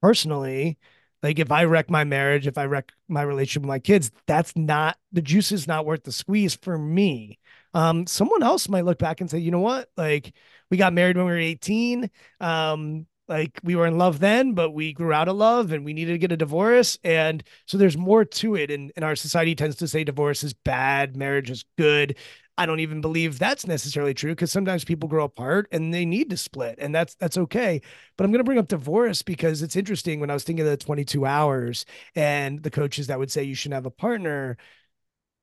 personally, like if I wreck my marriage, if I wreck my relationship with my kids, that's not the juice is not worth the squeeze for me. Um, someone else might look back and say, you know what? Like we got married when we were 18. Um, like we were in love then but we grew out of love and we needed to get a divorce. And so there's more to it. And, and our society tends to say divorce is bad marriage is good. I don't even believe that's necessarily true because sometimes people grow apart and they need to split and that's that's okay. But i'm going to bring up divorce because it's interesting when i was thinking of the 22 hours and the coaches that would say you shouldn't have a partner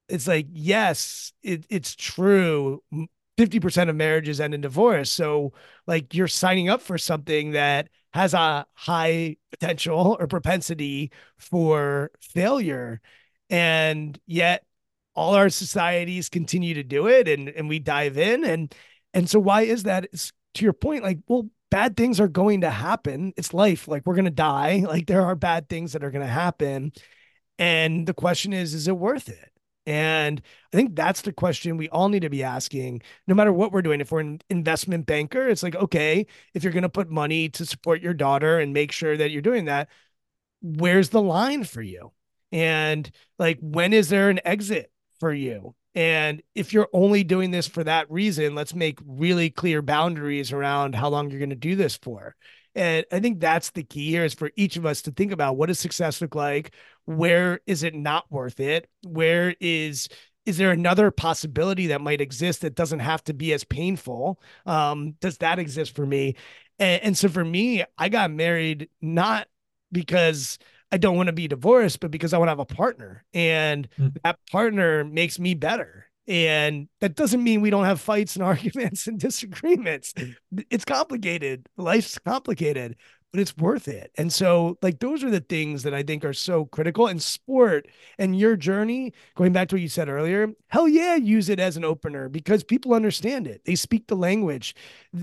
it's like yes it, it's true 50% of marriages end in divorce. So, like, you're signing up for something that has a high potential or propensity for failure. And yet, all our societies continue to do it and, and we dive in. And, and so, why is that? It's, to your point, like, well, bad things are going to happen. It's life. Like, we're going to die. Like, there are bad things that are going to happen. And the question is, is it worth it? And I think that's the question we all need to be asking, no matter what we're doing. If we're an investment banker, it's like, okay, if you're going to put money to support your daughter and make sure that you're doing that, where's the line for you? And like, when is there an exit for you? And if you're only doing this for that reason, let's make really clear boundaries around how long you're going to do this for. And I think that's the key here is for each of us to think about what does success look like? Where is it not worth it? Where is is there another possibility that might exist that doesn't have to be as painful? Um, does that exist for me? And, and so for me, I got married not because I don't want to be divorced, but because I want to have a partner. And mm. that partner makes me better. And that doesn't mean we don't have fights and arguments and disagreements. It's complicated. Life's complicated, but it's worth it. And so, like, those are the things that I think are so critical. And sport and your journey, going back to what you said earlier, hell yeah, use it as an opener because people understand it. They speak the language.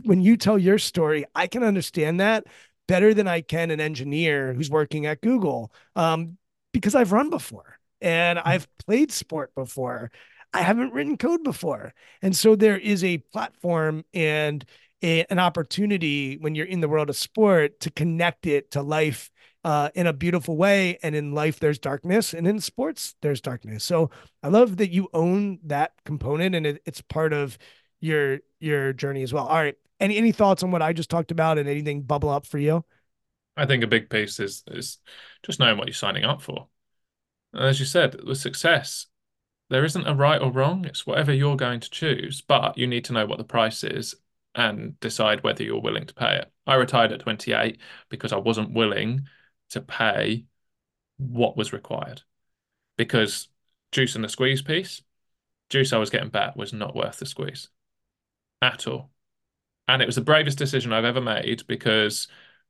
When you tell your story, I can understand that better than I can an engineer who's working at Google um, because I've run before and hmm. I've played sport before. I haven't written code before. And so there is a platform and a, an opportunity when you're in the world of sport to connect it to life uh, in a beautiful way. And in life, there's darkness, and in sports, there's darkness. So I love that you own that component, and it, it's part of your your journey as well. All right, any any thoughts on what I just talked about, and anything bubble up for you? I think a big piece is is just knowing what you're signing up for. And as you said, with success, there isn't a right or wrong. It's whatever you're going to choose, but you need to know what the price is and decide whether you're willing to pay it. I retired at 28 because I wasn't willing to pay what was required. Because juice and the squeeze piece, juice I was getting back was not worth the squeeze at all. And it was the bravest decision I've ever made because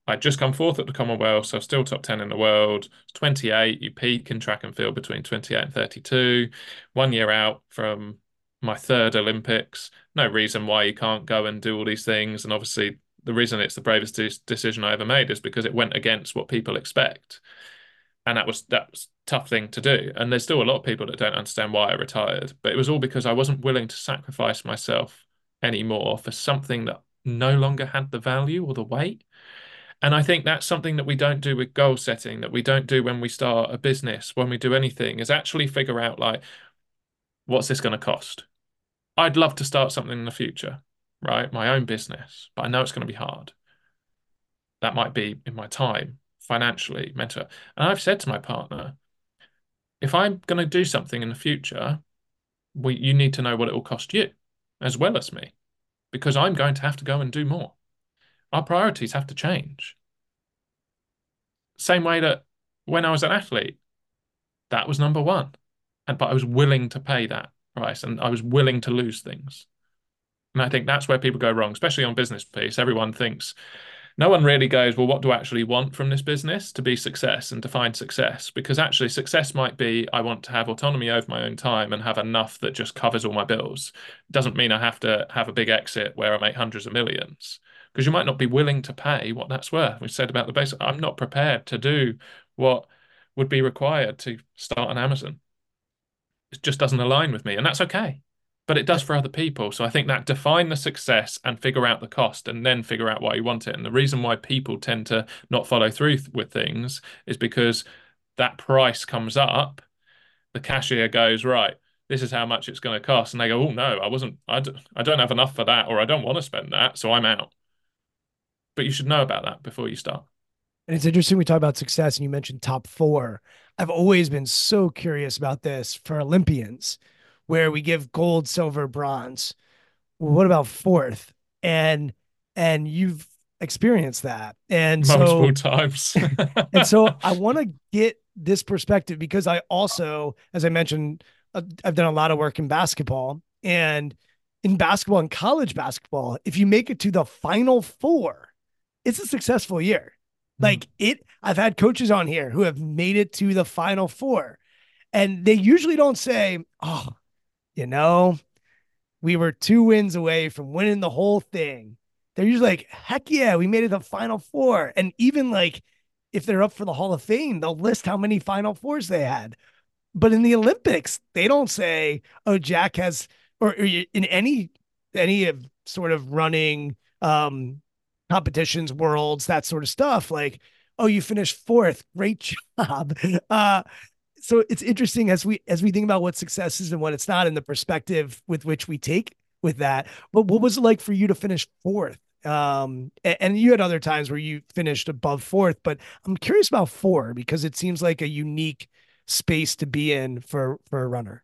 I'd just come fourth at the Commonwealth, so still top 10 in the world. 28, you peak in track and field between 28 and 32. One year out from my third Olympics. No reason why you can't go and do all these things. And obviously, the reason it's the bravest de- decision I ever made is because it went against what people expect, and that was that was tough thing to do. And there's still a lot of people that don't understand why I retired, but it was all because I wasn't willing to sacrifice myself anymore for something that no longer had the value or the weight. And I think that's something that we don't do with goal setting, that we don't do when we start a business, when we do anything, is actually figure out like, what's this going to cost? I'd love to start something in the future, right? My own business, but I know it's going to be hard. That might be in my time, financially, mentally. And I've said to my partner, if I'm going to do something in the future, we, you need to know what it will cost you as well as me, because I'm going to have to go and do more. Our priorities have to change. Same way that when I was an athlete, that was number one. And but I was willing to pay that price and I was willing to lose things. And I think that's where people go wrong, especially on business piece. Everyone thinks no one really goes, well, what do I actually want from this business to be success and to find success? Because actually, success might be I want to have autonomy over my own time and have enough that just covers all my bills. Doesn't mean I have to have a big exit where I make hundreds of millions because you might not be willing to pay what that's worth. We said about the basic, I'm not prepared to do what would be required to start an Amazon just doesn't align with me, and that's okay. But it does for other people. So I think that define the success and figure out the cost and then figure out why you want it. And the reason why people tend to not follow through with things is because that price comes up, the cashier goes, right, this is how much it's going to cost. And they go, oh, no, I wasn't, I d- I don't have enough for that, or I don't want to spend that. So I'm out. But you should know about that before you start. And it's interesting we talk about success and you mentioned top four. I've always been so curious about this for Olympians, where we give gold, silver, bronze. Well, what about fourth? And and you've experienced that. And multiple so, times. and so I want to get this perspective because I also, as I mentioned, uh, I've done a lot of work in basketball and in basketball and college basketball, if you make it to the final four, it's a successful year. Hmm. Like it, I've had coaches on here who have made it to the final four, and they usually don't say, Oh, you know, we were two wins away from winning the whole thing. They're usually like, Heck yeah, we made it to the final four. And even like, if they're up for the Hall of Fame, they'll list how many final fours they had. But in the Olympics, they don't say, Oh, Jack has, or, or in any, any of sort of running, um, competitions, worlds, that sort of stuff. Like, oh, you finished fourth, great job. Uh, so it's interesting as we as we think about what success is and what it's not, and the perspective with which we take with that. But what was it like for you to finish fourth Um, and, and you had other times where you finished above fourth, but I'm curious about four because it seems like a unique space to be in for for a runner.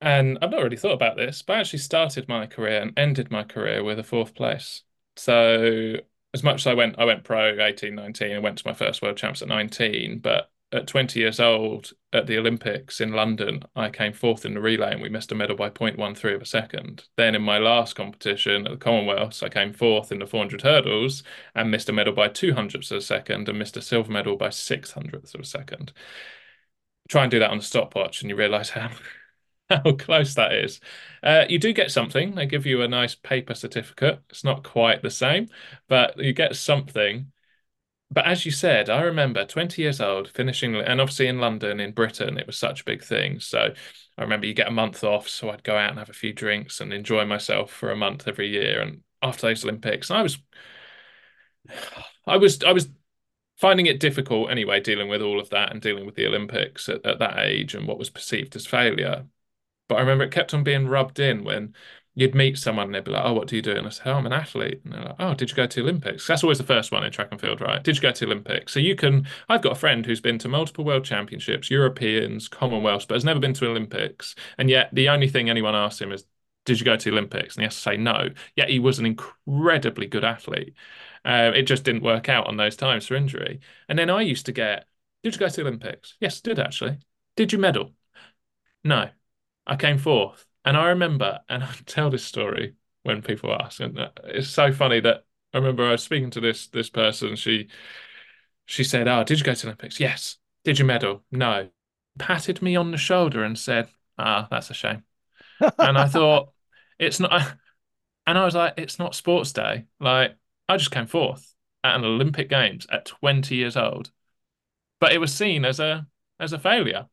And I've not really thought about this, but I actually started my career and ended my career with a fourth place. So as much as I went, I went pro 18, 19 and went to my first world champs at 19, but at 20 years old at the Olympics in London, I came fourth in the relay and we missed a medal by 0.13 of a second. Then in my last competition at the Commonwealths, I came fourth in the 400 hurdles and missed a medal by two hundredths of a second and missed a silver medal by six hundredths of a second. Try and do that on a stopwatch and you realize how how close that is. Uh, you do get something. They give you a nice paper certificate. It's not quite the same, but you get something. But as you said, I remember 20 years old finishing, and obviously in London, in Britain, it was such a big thing. So I remember you get a month off. So I'd go out and have a few drinks and enjoy myself for a month every year. And after those Olympics, I was, I was, I was finding it difficult anyway, dealing with all of that and dealing with the Olympics at, at that age and what was perceived as failure. But I remember it kept on being rubbed in when you'd meet someone and they'd be like, "Oh, what do you do?" And I said, "Oh, I'm an athlete." And they're like, "Oh, did you go to Olympics?" That's always the first one in track and field, right? Did you go to Olympics? So you can. I've got a friend who's been to multiple World Championships, Europeans, Commonwealths, but has never been to Olympics. And yet, the only thing anyone asks him is, "Did you go to Olympics?" And he has to say no. Yet he was an incredibly good athlete. Uh, it just didn't work out on those times for injury. And then I used to get, "Did you go to the Olympics?" Yes, did actually. Did you medal? No. I came fourth. And I remember, and I tell this story when people ask, and uh, it's so funny that I remember I was speaking to this this person. She she said, "Oh, did you go to Olympics? Yes. Did you medal? No." Patted me on the shoulder and said, "Ah, that's a shame." and I thought, "It's not." And I was like, "It's not sports day. Like, I just came fourth at an Olympic Games at 20 years old, but it was seen as a as a failure."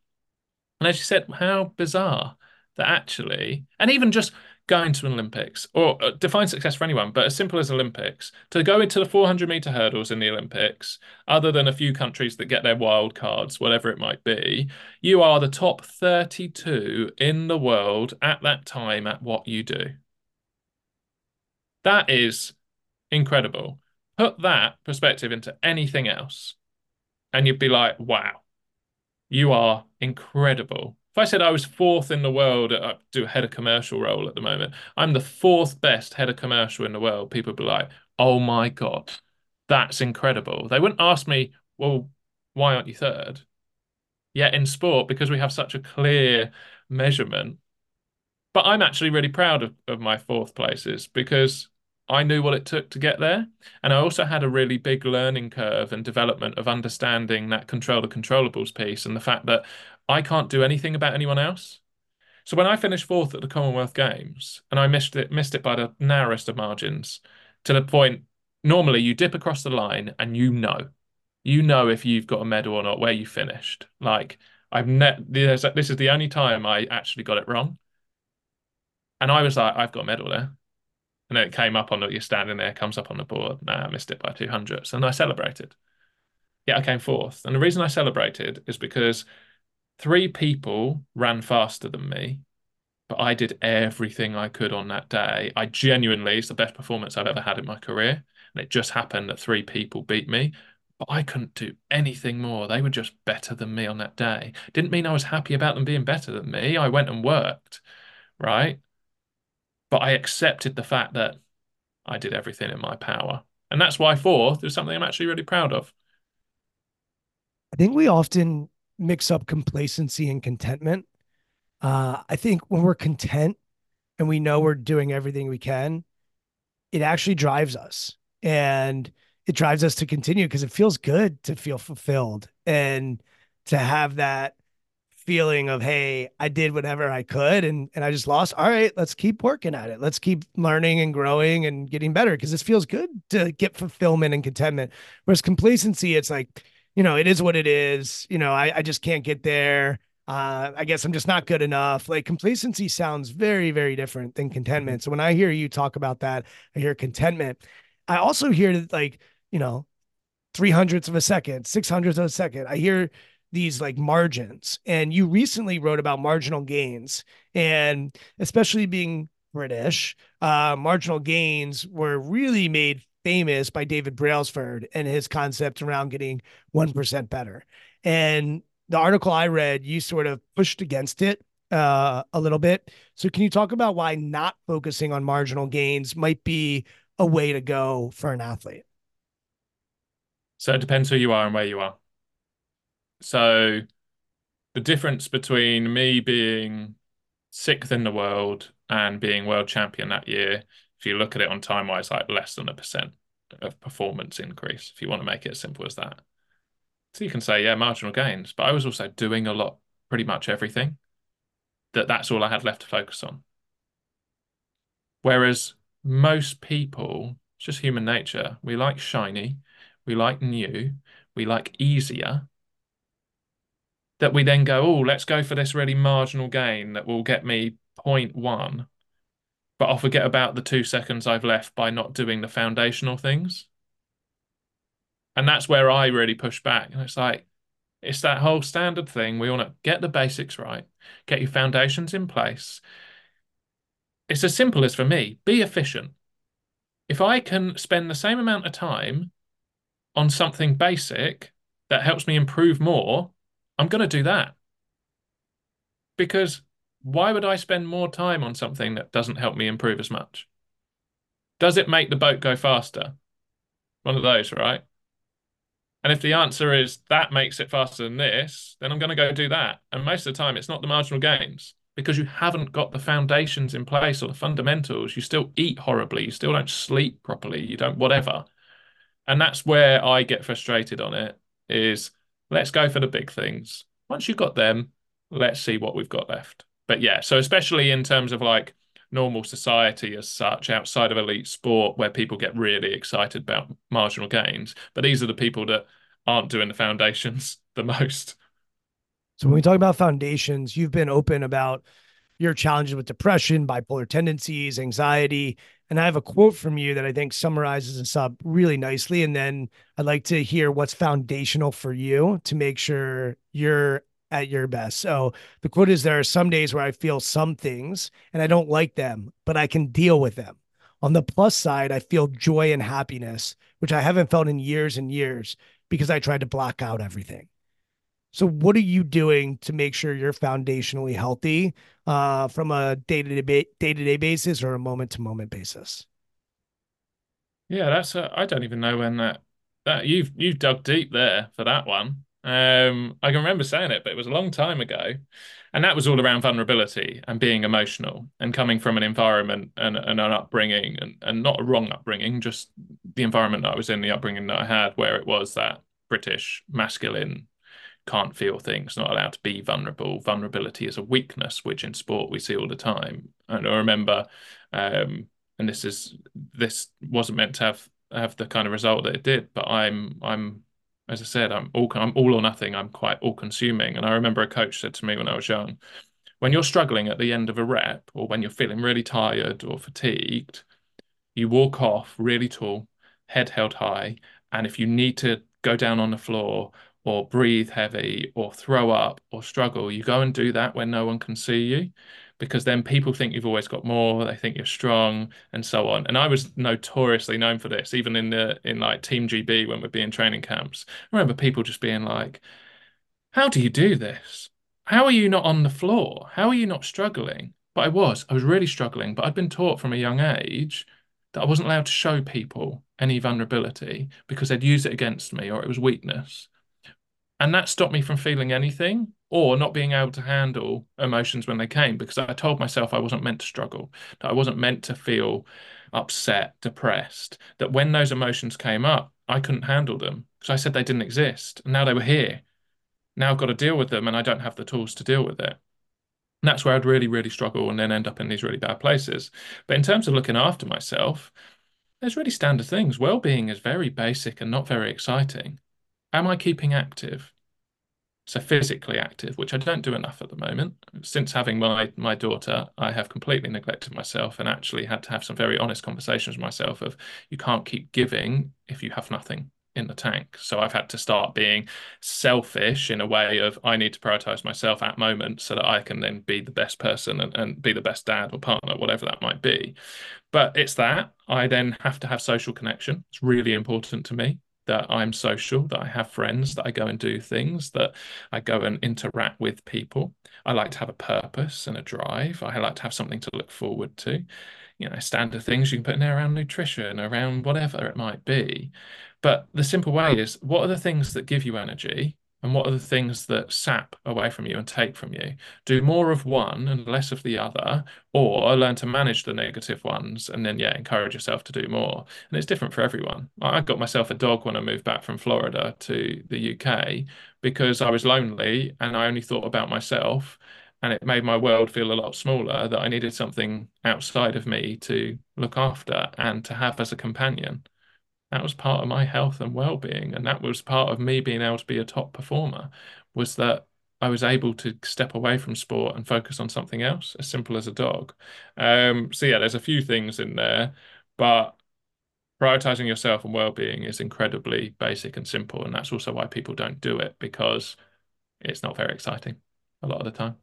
And as you said, how bizarre that actually, and even just going to an Olympics or uh, define success for anyone, but as simple as Olympics, to go into the 400 meter hurdles in the Olympics, other than a few countries that get their wild cards, whatever it might be, you are the top 32 in the world at that time at what you do. That is incredible. Put that perspective into anything else, and you'd be like, wow, you are incredible if I said I was fourth in the world, I uh, do a head of commercial role at the moment. I'm the fourth best head of commercial in the world. People would be like, "Oh my god, that's incredible." They wouldn't ask me, "Well, why aren't you third? Yet in sport, because we have such a clear measurement, but I'm actually really proud of, of my fourth places because I knew what it took to get there. And I also had a really big learning curve and development of understanding that control the controllables piece and the fact that I can't do anything about anyone else. So when I finished fourth at the Commonwealth Games and I missed it, missed it by the narrowest of margins to the point normally you dip across the line and you know, you know if you've got a medal or not, where you finished. Like I've net this is the only time I actually got it wrong. And I was like, I've got a medal there. And then it came up on the, you're standing there, comes up on the board. Nah, I missed it by 200. And I celebrated. Yeah, I came fourth. And the reason I celebrated is because three people ran faster than me, but I did everything I could on that day. I genuinely, it's the best performance I've ever had in my career. And it just happened that three people beat me, but I couldn't do anything more. They were just better than me on that day. Didn't mean I was happy about them being better than me. I went and worked, right? But I accepted the fact that I did everything in my power. And that's why fourth is something I'm actually really proud of. I think we often mix up complacency and contentment. Uh, I think when we're content and we know we're doing everything we can, it actually drives us. And it drives us to continue because it feels good to feel fulfilled and to have that feeling of hey i did whatever i could and and i just lost. All right let's keep working at it. Let's keep learning and growing and getting better because this feels good to get fulfillment and contentment. Whereas complacency it's like you know, it is what it is. You know, I, I just can't get there. Uh, I guess I'm just not good enough. Like complacency sounds very, very different than contentment. So when I hear you talk about that, I hear contentment. I also hear like, you know, three hundredths of a second, six hundredths of a second. I hear these like margins. And you recently wrote about marginal gains and especially being British, uh, marginal gains were really made famous by David Brailsford and his concept around getting 1% better. And the article I read, you sort of pushed against it uh, a little bit. So, can you talk about why not focusing on marginal gains might be a way to go for an athlete? So, it depends who you are and where you are. So, the difference between me being sixth in the world and being world champion that year, if you look at it on time wise, like less than a percent of performance increase, if you want to make it as simple as that. So you can say, yeah, marginal gains, but I was also doing a lot, pretty much everything. That that's all I had left to focus on. Whereas most people, it's just human nature. We like shiny, we like new, we like easier. That we then go, oh, let's go for this really marginal gain that will get me 0.1, but I'll forget about the two seconds I've left by not doing the foundational things. And that's where I really push back. And it's like, it's that whole standard thing. We want to get the basics right, get your foundations in place. It's as simple as for me be efficient. If I can spend the same amount of time on something basic that helps me improve more, I'm going to do that. Because why would I spend more time on something that doesn't help me improve as much? Does it make the boat go faster? One of those, right? And if the answer is that makes it faster than this, then I'm going to go do that. And most of the time, it's not the marginal gains because you haven't got the foundations in place or the fundamentals. You still eat horribly. You still don't sleep properly. You don't whatever. And that's where I get frustrated on it is let's go for the big things. Once you've got them, let's see what we've got left. But yeah, so especially in terms of like normal society as such outside of elite sport where people get really excited about marginal gains but these are the people that aren't doing the foundations the most. So when we talk about foundations you've been open about your challenges with depression bipolar tendencies anxiety and i have a quote from you that i think summarizes this up really nicely and then i'd like to hear what's foundational for you to make sure you're at your best. So the quote is there are some days where I feel some things and I don't like them, but I can deal with them. On the plus side, I feel joy and happiness, which I haven't felt in years and years because I tried to block out everything. So, what are you doing to make sure you're foundationally healthy uh, from a day to day basis or a moment to moment basis? Yeah, that's I don't even know when that that you've you've dug deep there for that one. Um, I can remember saying it, but it was a long time ago. And that was all around vulnerability and being emotional and coming from an environment and, and an upbringing and, and not a wrong upbringing, just the environment that I was in, the upbringing that I had, where it was that British masculine can't feel things, not allowed to be vulnerable. Vulnerability is a weakness, which in sport we see all the time. And I remember, um, and this is this wasn't meant to have have the kind of result that it did, but I'm I'm as I said, I'm all I'm all or nothing. I'm quite all consuming. And I remember a coach said to me when I was young, when you're struggling at the end of a rep or when you're feeling really tired or fatigued, you walk off really tall, head held high, and if you need to go down on the floor or breathe heavy or throw up or struggle, you go and do that when no one can see you because then people think you've always got more they think you're strong and so on. And i was notoriously known for this even in the in like team gb when we'd be in training camps. I remember people just being like how do you do this? How are you not on the floor? How are you not struggling? But i was i was really struggling but i'd been taught from a young age that i wasn't allowed to show people any vulnerability because they'd use it against me or it was weakness and that stopped me from feeling anything or not being able to handle emotions when they came because I told myself I wasn't meant to struggle, that I wasn't meant to feel upset, depressed, that when those emotions came up, I couldn't handle them because I said they didn't exist. And now they were here. Now I've got to deal with them and I don't have the tools to deal with it. And that's where I'd really, really struggle and then end up in these really bad places. But in terms of looking after myself, there's really standard things. Well-being is very basic and not very exciting. Am I keeping active? so physically active, which I don't do enough at the moment. Since having my my daughter, I have completely neglected myself and actually had to have some very honest conversations with myself of you can't keep giving if you have nothing. in the tank. So I've had to start being selfish in a way of I need to prioritize myself at moment so that I can then be the best person and, and be the best dad or partner, whatever that might be. But it's that I then have to have social connection. It's really important to me that I'm social, that I have friends, that I go and do things, that I go and interact with people. I like to have a purpose and a drive. I like to have something to look forward to. You know, standard things you can put in there around nutrition, around whatever it might be. But the simple way is what are the things that give you energy? And what are the things that sap away from you and take from you? Do more of one and less of the other or learn to manage the negative ones and then yeah encourage yourself to do more. And it's different for everyone. I got myself a dog when i moved back from florida to the uk because i was lonely and i only thought about myself and it made my world feel a lot smaller that i needed something outside of me to look after and to have as a companion that was part of my health and well-being and that was part of me being able to be a top performer was that I was able to step away from sport and focus on something else, as simple as a dog. Um, so yeah, there's a few things in there, but prioritizing yourself and well-being is incredibly basic and simple, and that's also why people don't do it because it's not very exciting a lot of the time.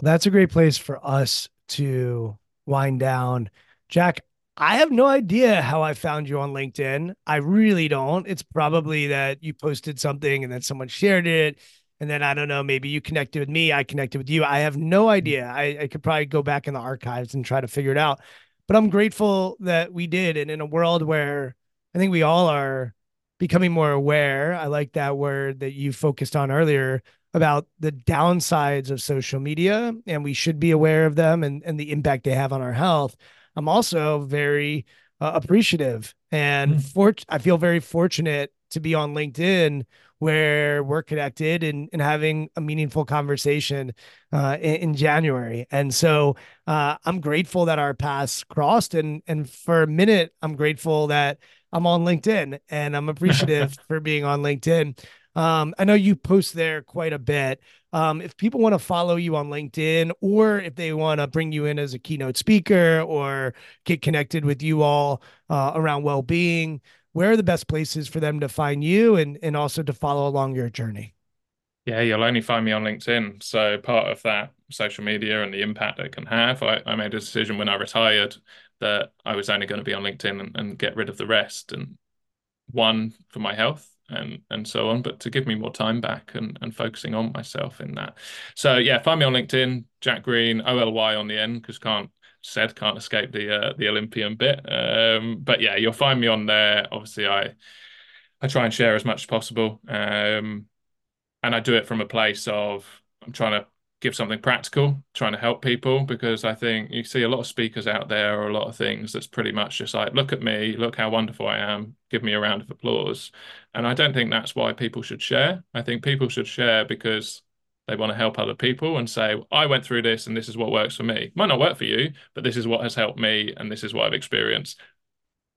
Well, that's a great place for us to wind down. Jack, I have no idea how I found you on LinkedIn. I really don't. It's probably that you posted something and then someone shared it. And then I don't know, maybe you connected with me, I connected with you. I have no hmm. idea. I, I could probably go back in the archives and try to figure it out. But I'm grateful that we did. And in a world where I think we all are becoming more aware, I like that word that you focused on earlier about the downsides of social media. And we should be aware of them and, and the impact they have on our health. I'm also very uh, appreciative and mm. for I feel very fortunate to be on LinkedIn where we're connected and, and having a meaningful conversation uh, in, in, January. And so uh, I'm grateful that our paths crossed. And, and for a minute, I'm grateful that I'm on LinkedIn and I'm appreciative for being on LinkedIn. Um, I know you post there quite a bit. Um, if people want to follow you on LinkedIn or if they want to bring you in as a keynote speaker or get connected with you all uh, around well being, where are the best places for them to find you and, and also to follow along your journey? Yeah, you'll only find me on LinkedIn. So part of that social media and the impact it can have, I, I made a decision when I retired that I was only going to be on LinkedIn and, and get rid of the rest. And one for my health and and so on, but to give me more time back and and focusing on myself in that. So yeah, find me on LinkedIn, Jack Green, O L Y on the end, because can't said can't escape the uh, the Olympian bit. Um, but yeah, you'll find me on there. Obviously, I I try and share as much as possible, um, and I do it from a place of I'm trying to give something practical, trying to help people because I think you see a lot of speakers out there or a lot of things that's pretty much just like, look at me, look how wonderful I am, give me a round of applause. And I don't think that's why people should share. I think people should share because they want to help other people and say, I went through this and this is what works for me. Might not work for you, but this is what has helped me and this is what I've experienced.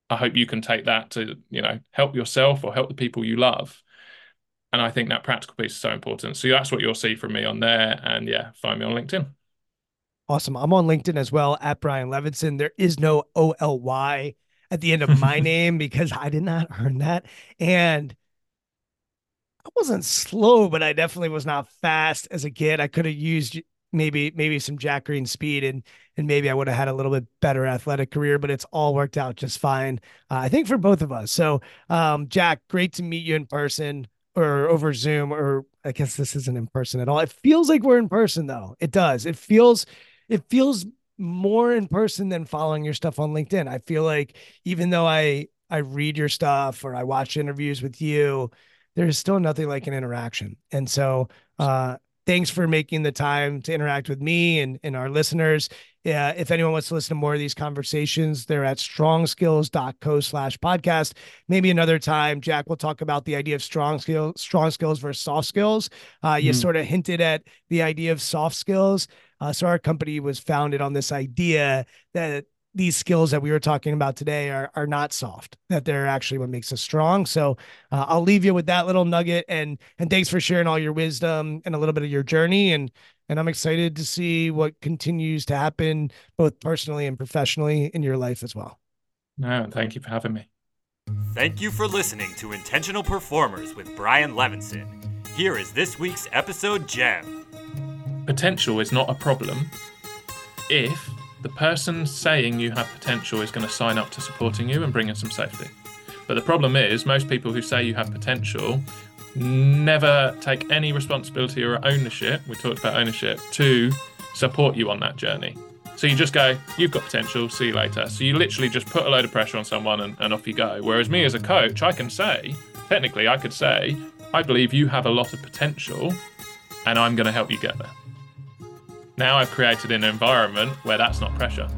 I hope you can take that to, you know, help yourself or help the people you love and I think that practical piece is so important. So that's what you'll see from me on there. And yeah, find me on LinkedIn. Awesome. I'm on LinkedIn as well at Brian Levinson. There is no O L Y at the end of my name because I did not earn that. And I wasn't slow, but I definitely was not fast as a kid. I could have used maybe maybe some Jack Green speed and and maybe I would have had a little bit better athletic career, but it's all worked out just fine. Uh, I think for both of us. So, um, Jack, great to meet you in person or over Zoom, or I guess this isn't in person at all. It feels like we're in person though. It does. It feels, it feels more in person than following your stuff on LinkedIn. I feel like even though I I read your stuff or I watch interviews with you, there's still nothing like an interaction. And so uh thanks for making the time to interact with me and, and our listeners. Uh, if anyone wants to listen to more of these conversations, they're at strongskills.co slash podcast. Maybe another time, Jack will talk about the idea of strong skills, strong skills versus soft skills. Uh, you mm. sort of hinted at the idea of soft skills. Uh, so our company was founded on this idea that these skills that we were talking about today are are not soft that they're actually what makes us strong so uh, i'll leave you with that little nugget and and thanks for sharing all your wisdom and a little bit of your journey and and i'm excited to see what continues to happen both personally and professionally in your life as well no thank you for having me Thank you for listening to Intentional Performers with Brian Levinson. Here is this week's episode gem. Potential is not a problem if the person saying you have potential is going to sign up to supporting you and bringing some safety. But the problem is, most people who say you have potential never take any responsibility or ownership, we talked about ownership, to support you on that journey. So you just go, you've got potential, see you later. So you literally just put a load of pressure on someone and, and off you go. Whereas me as a coach, I can say, technically, I could say, I believe you have a lot of potential and I'm going to help you get there. Now I've created an environment where that's not pressure.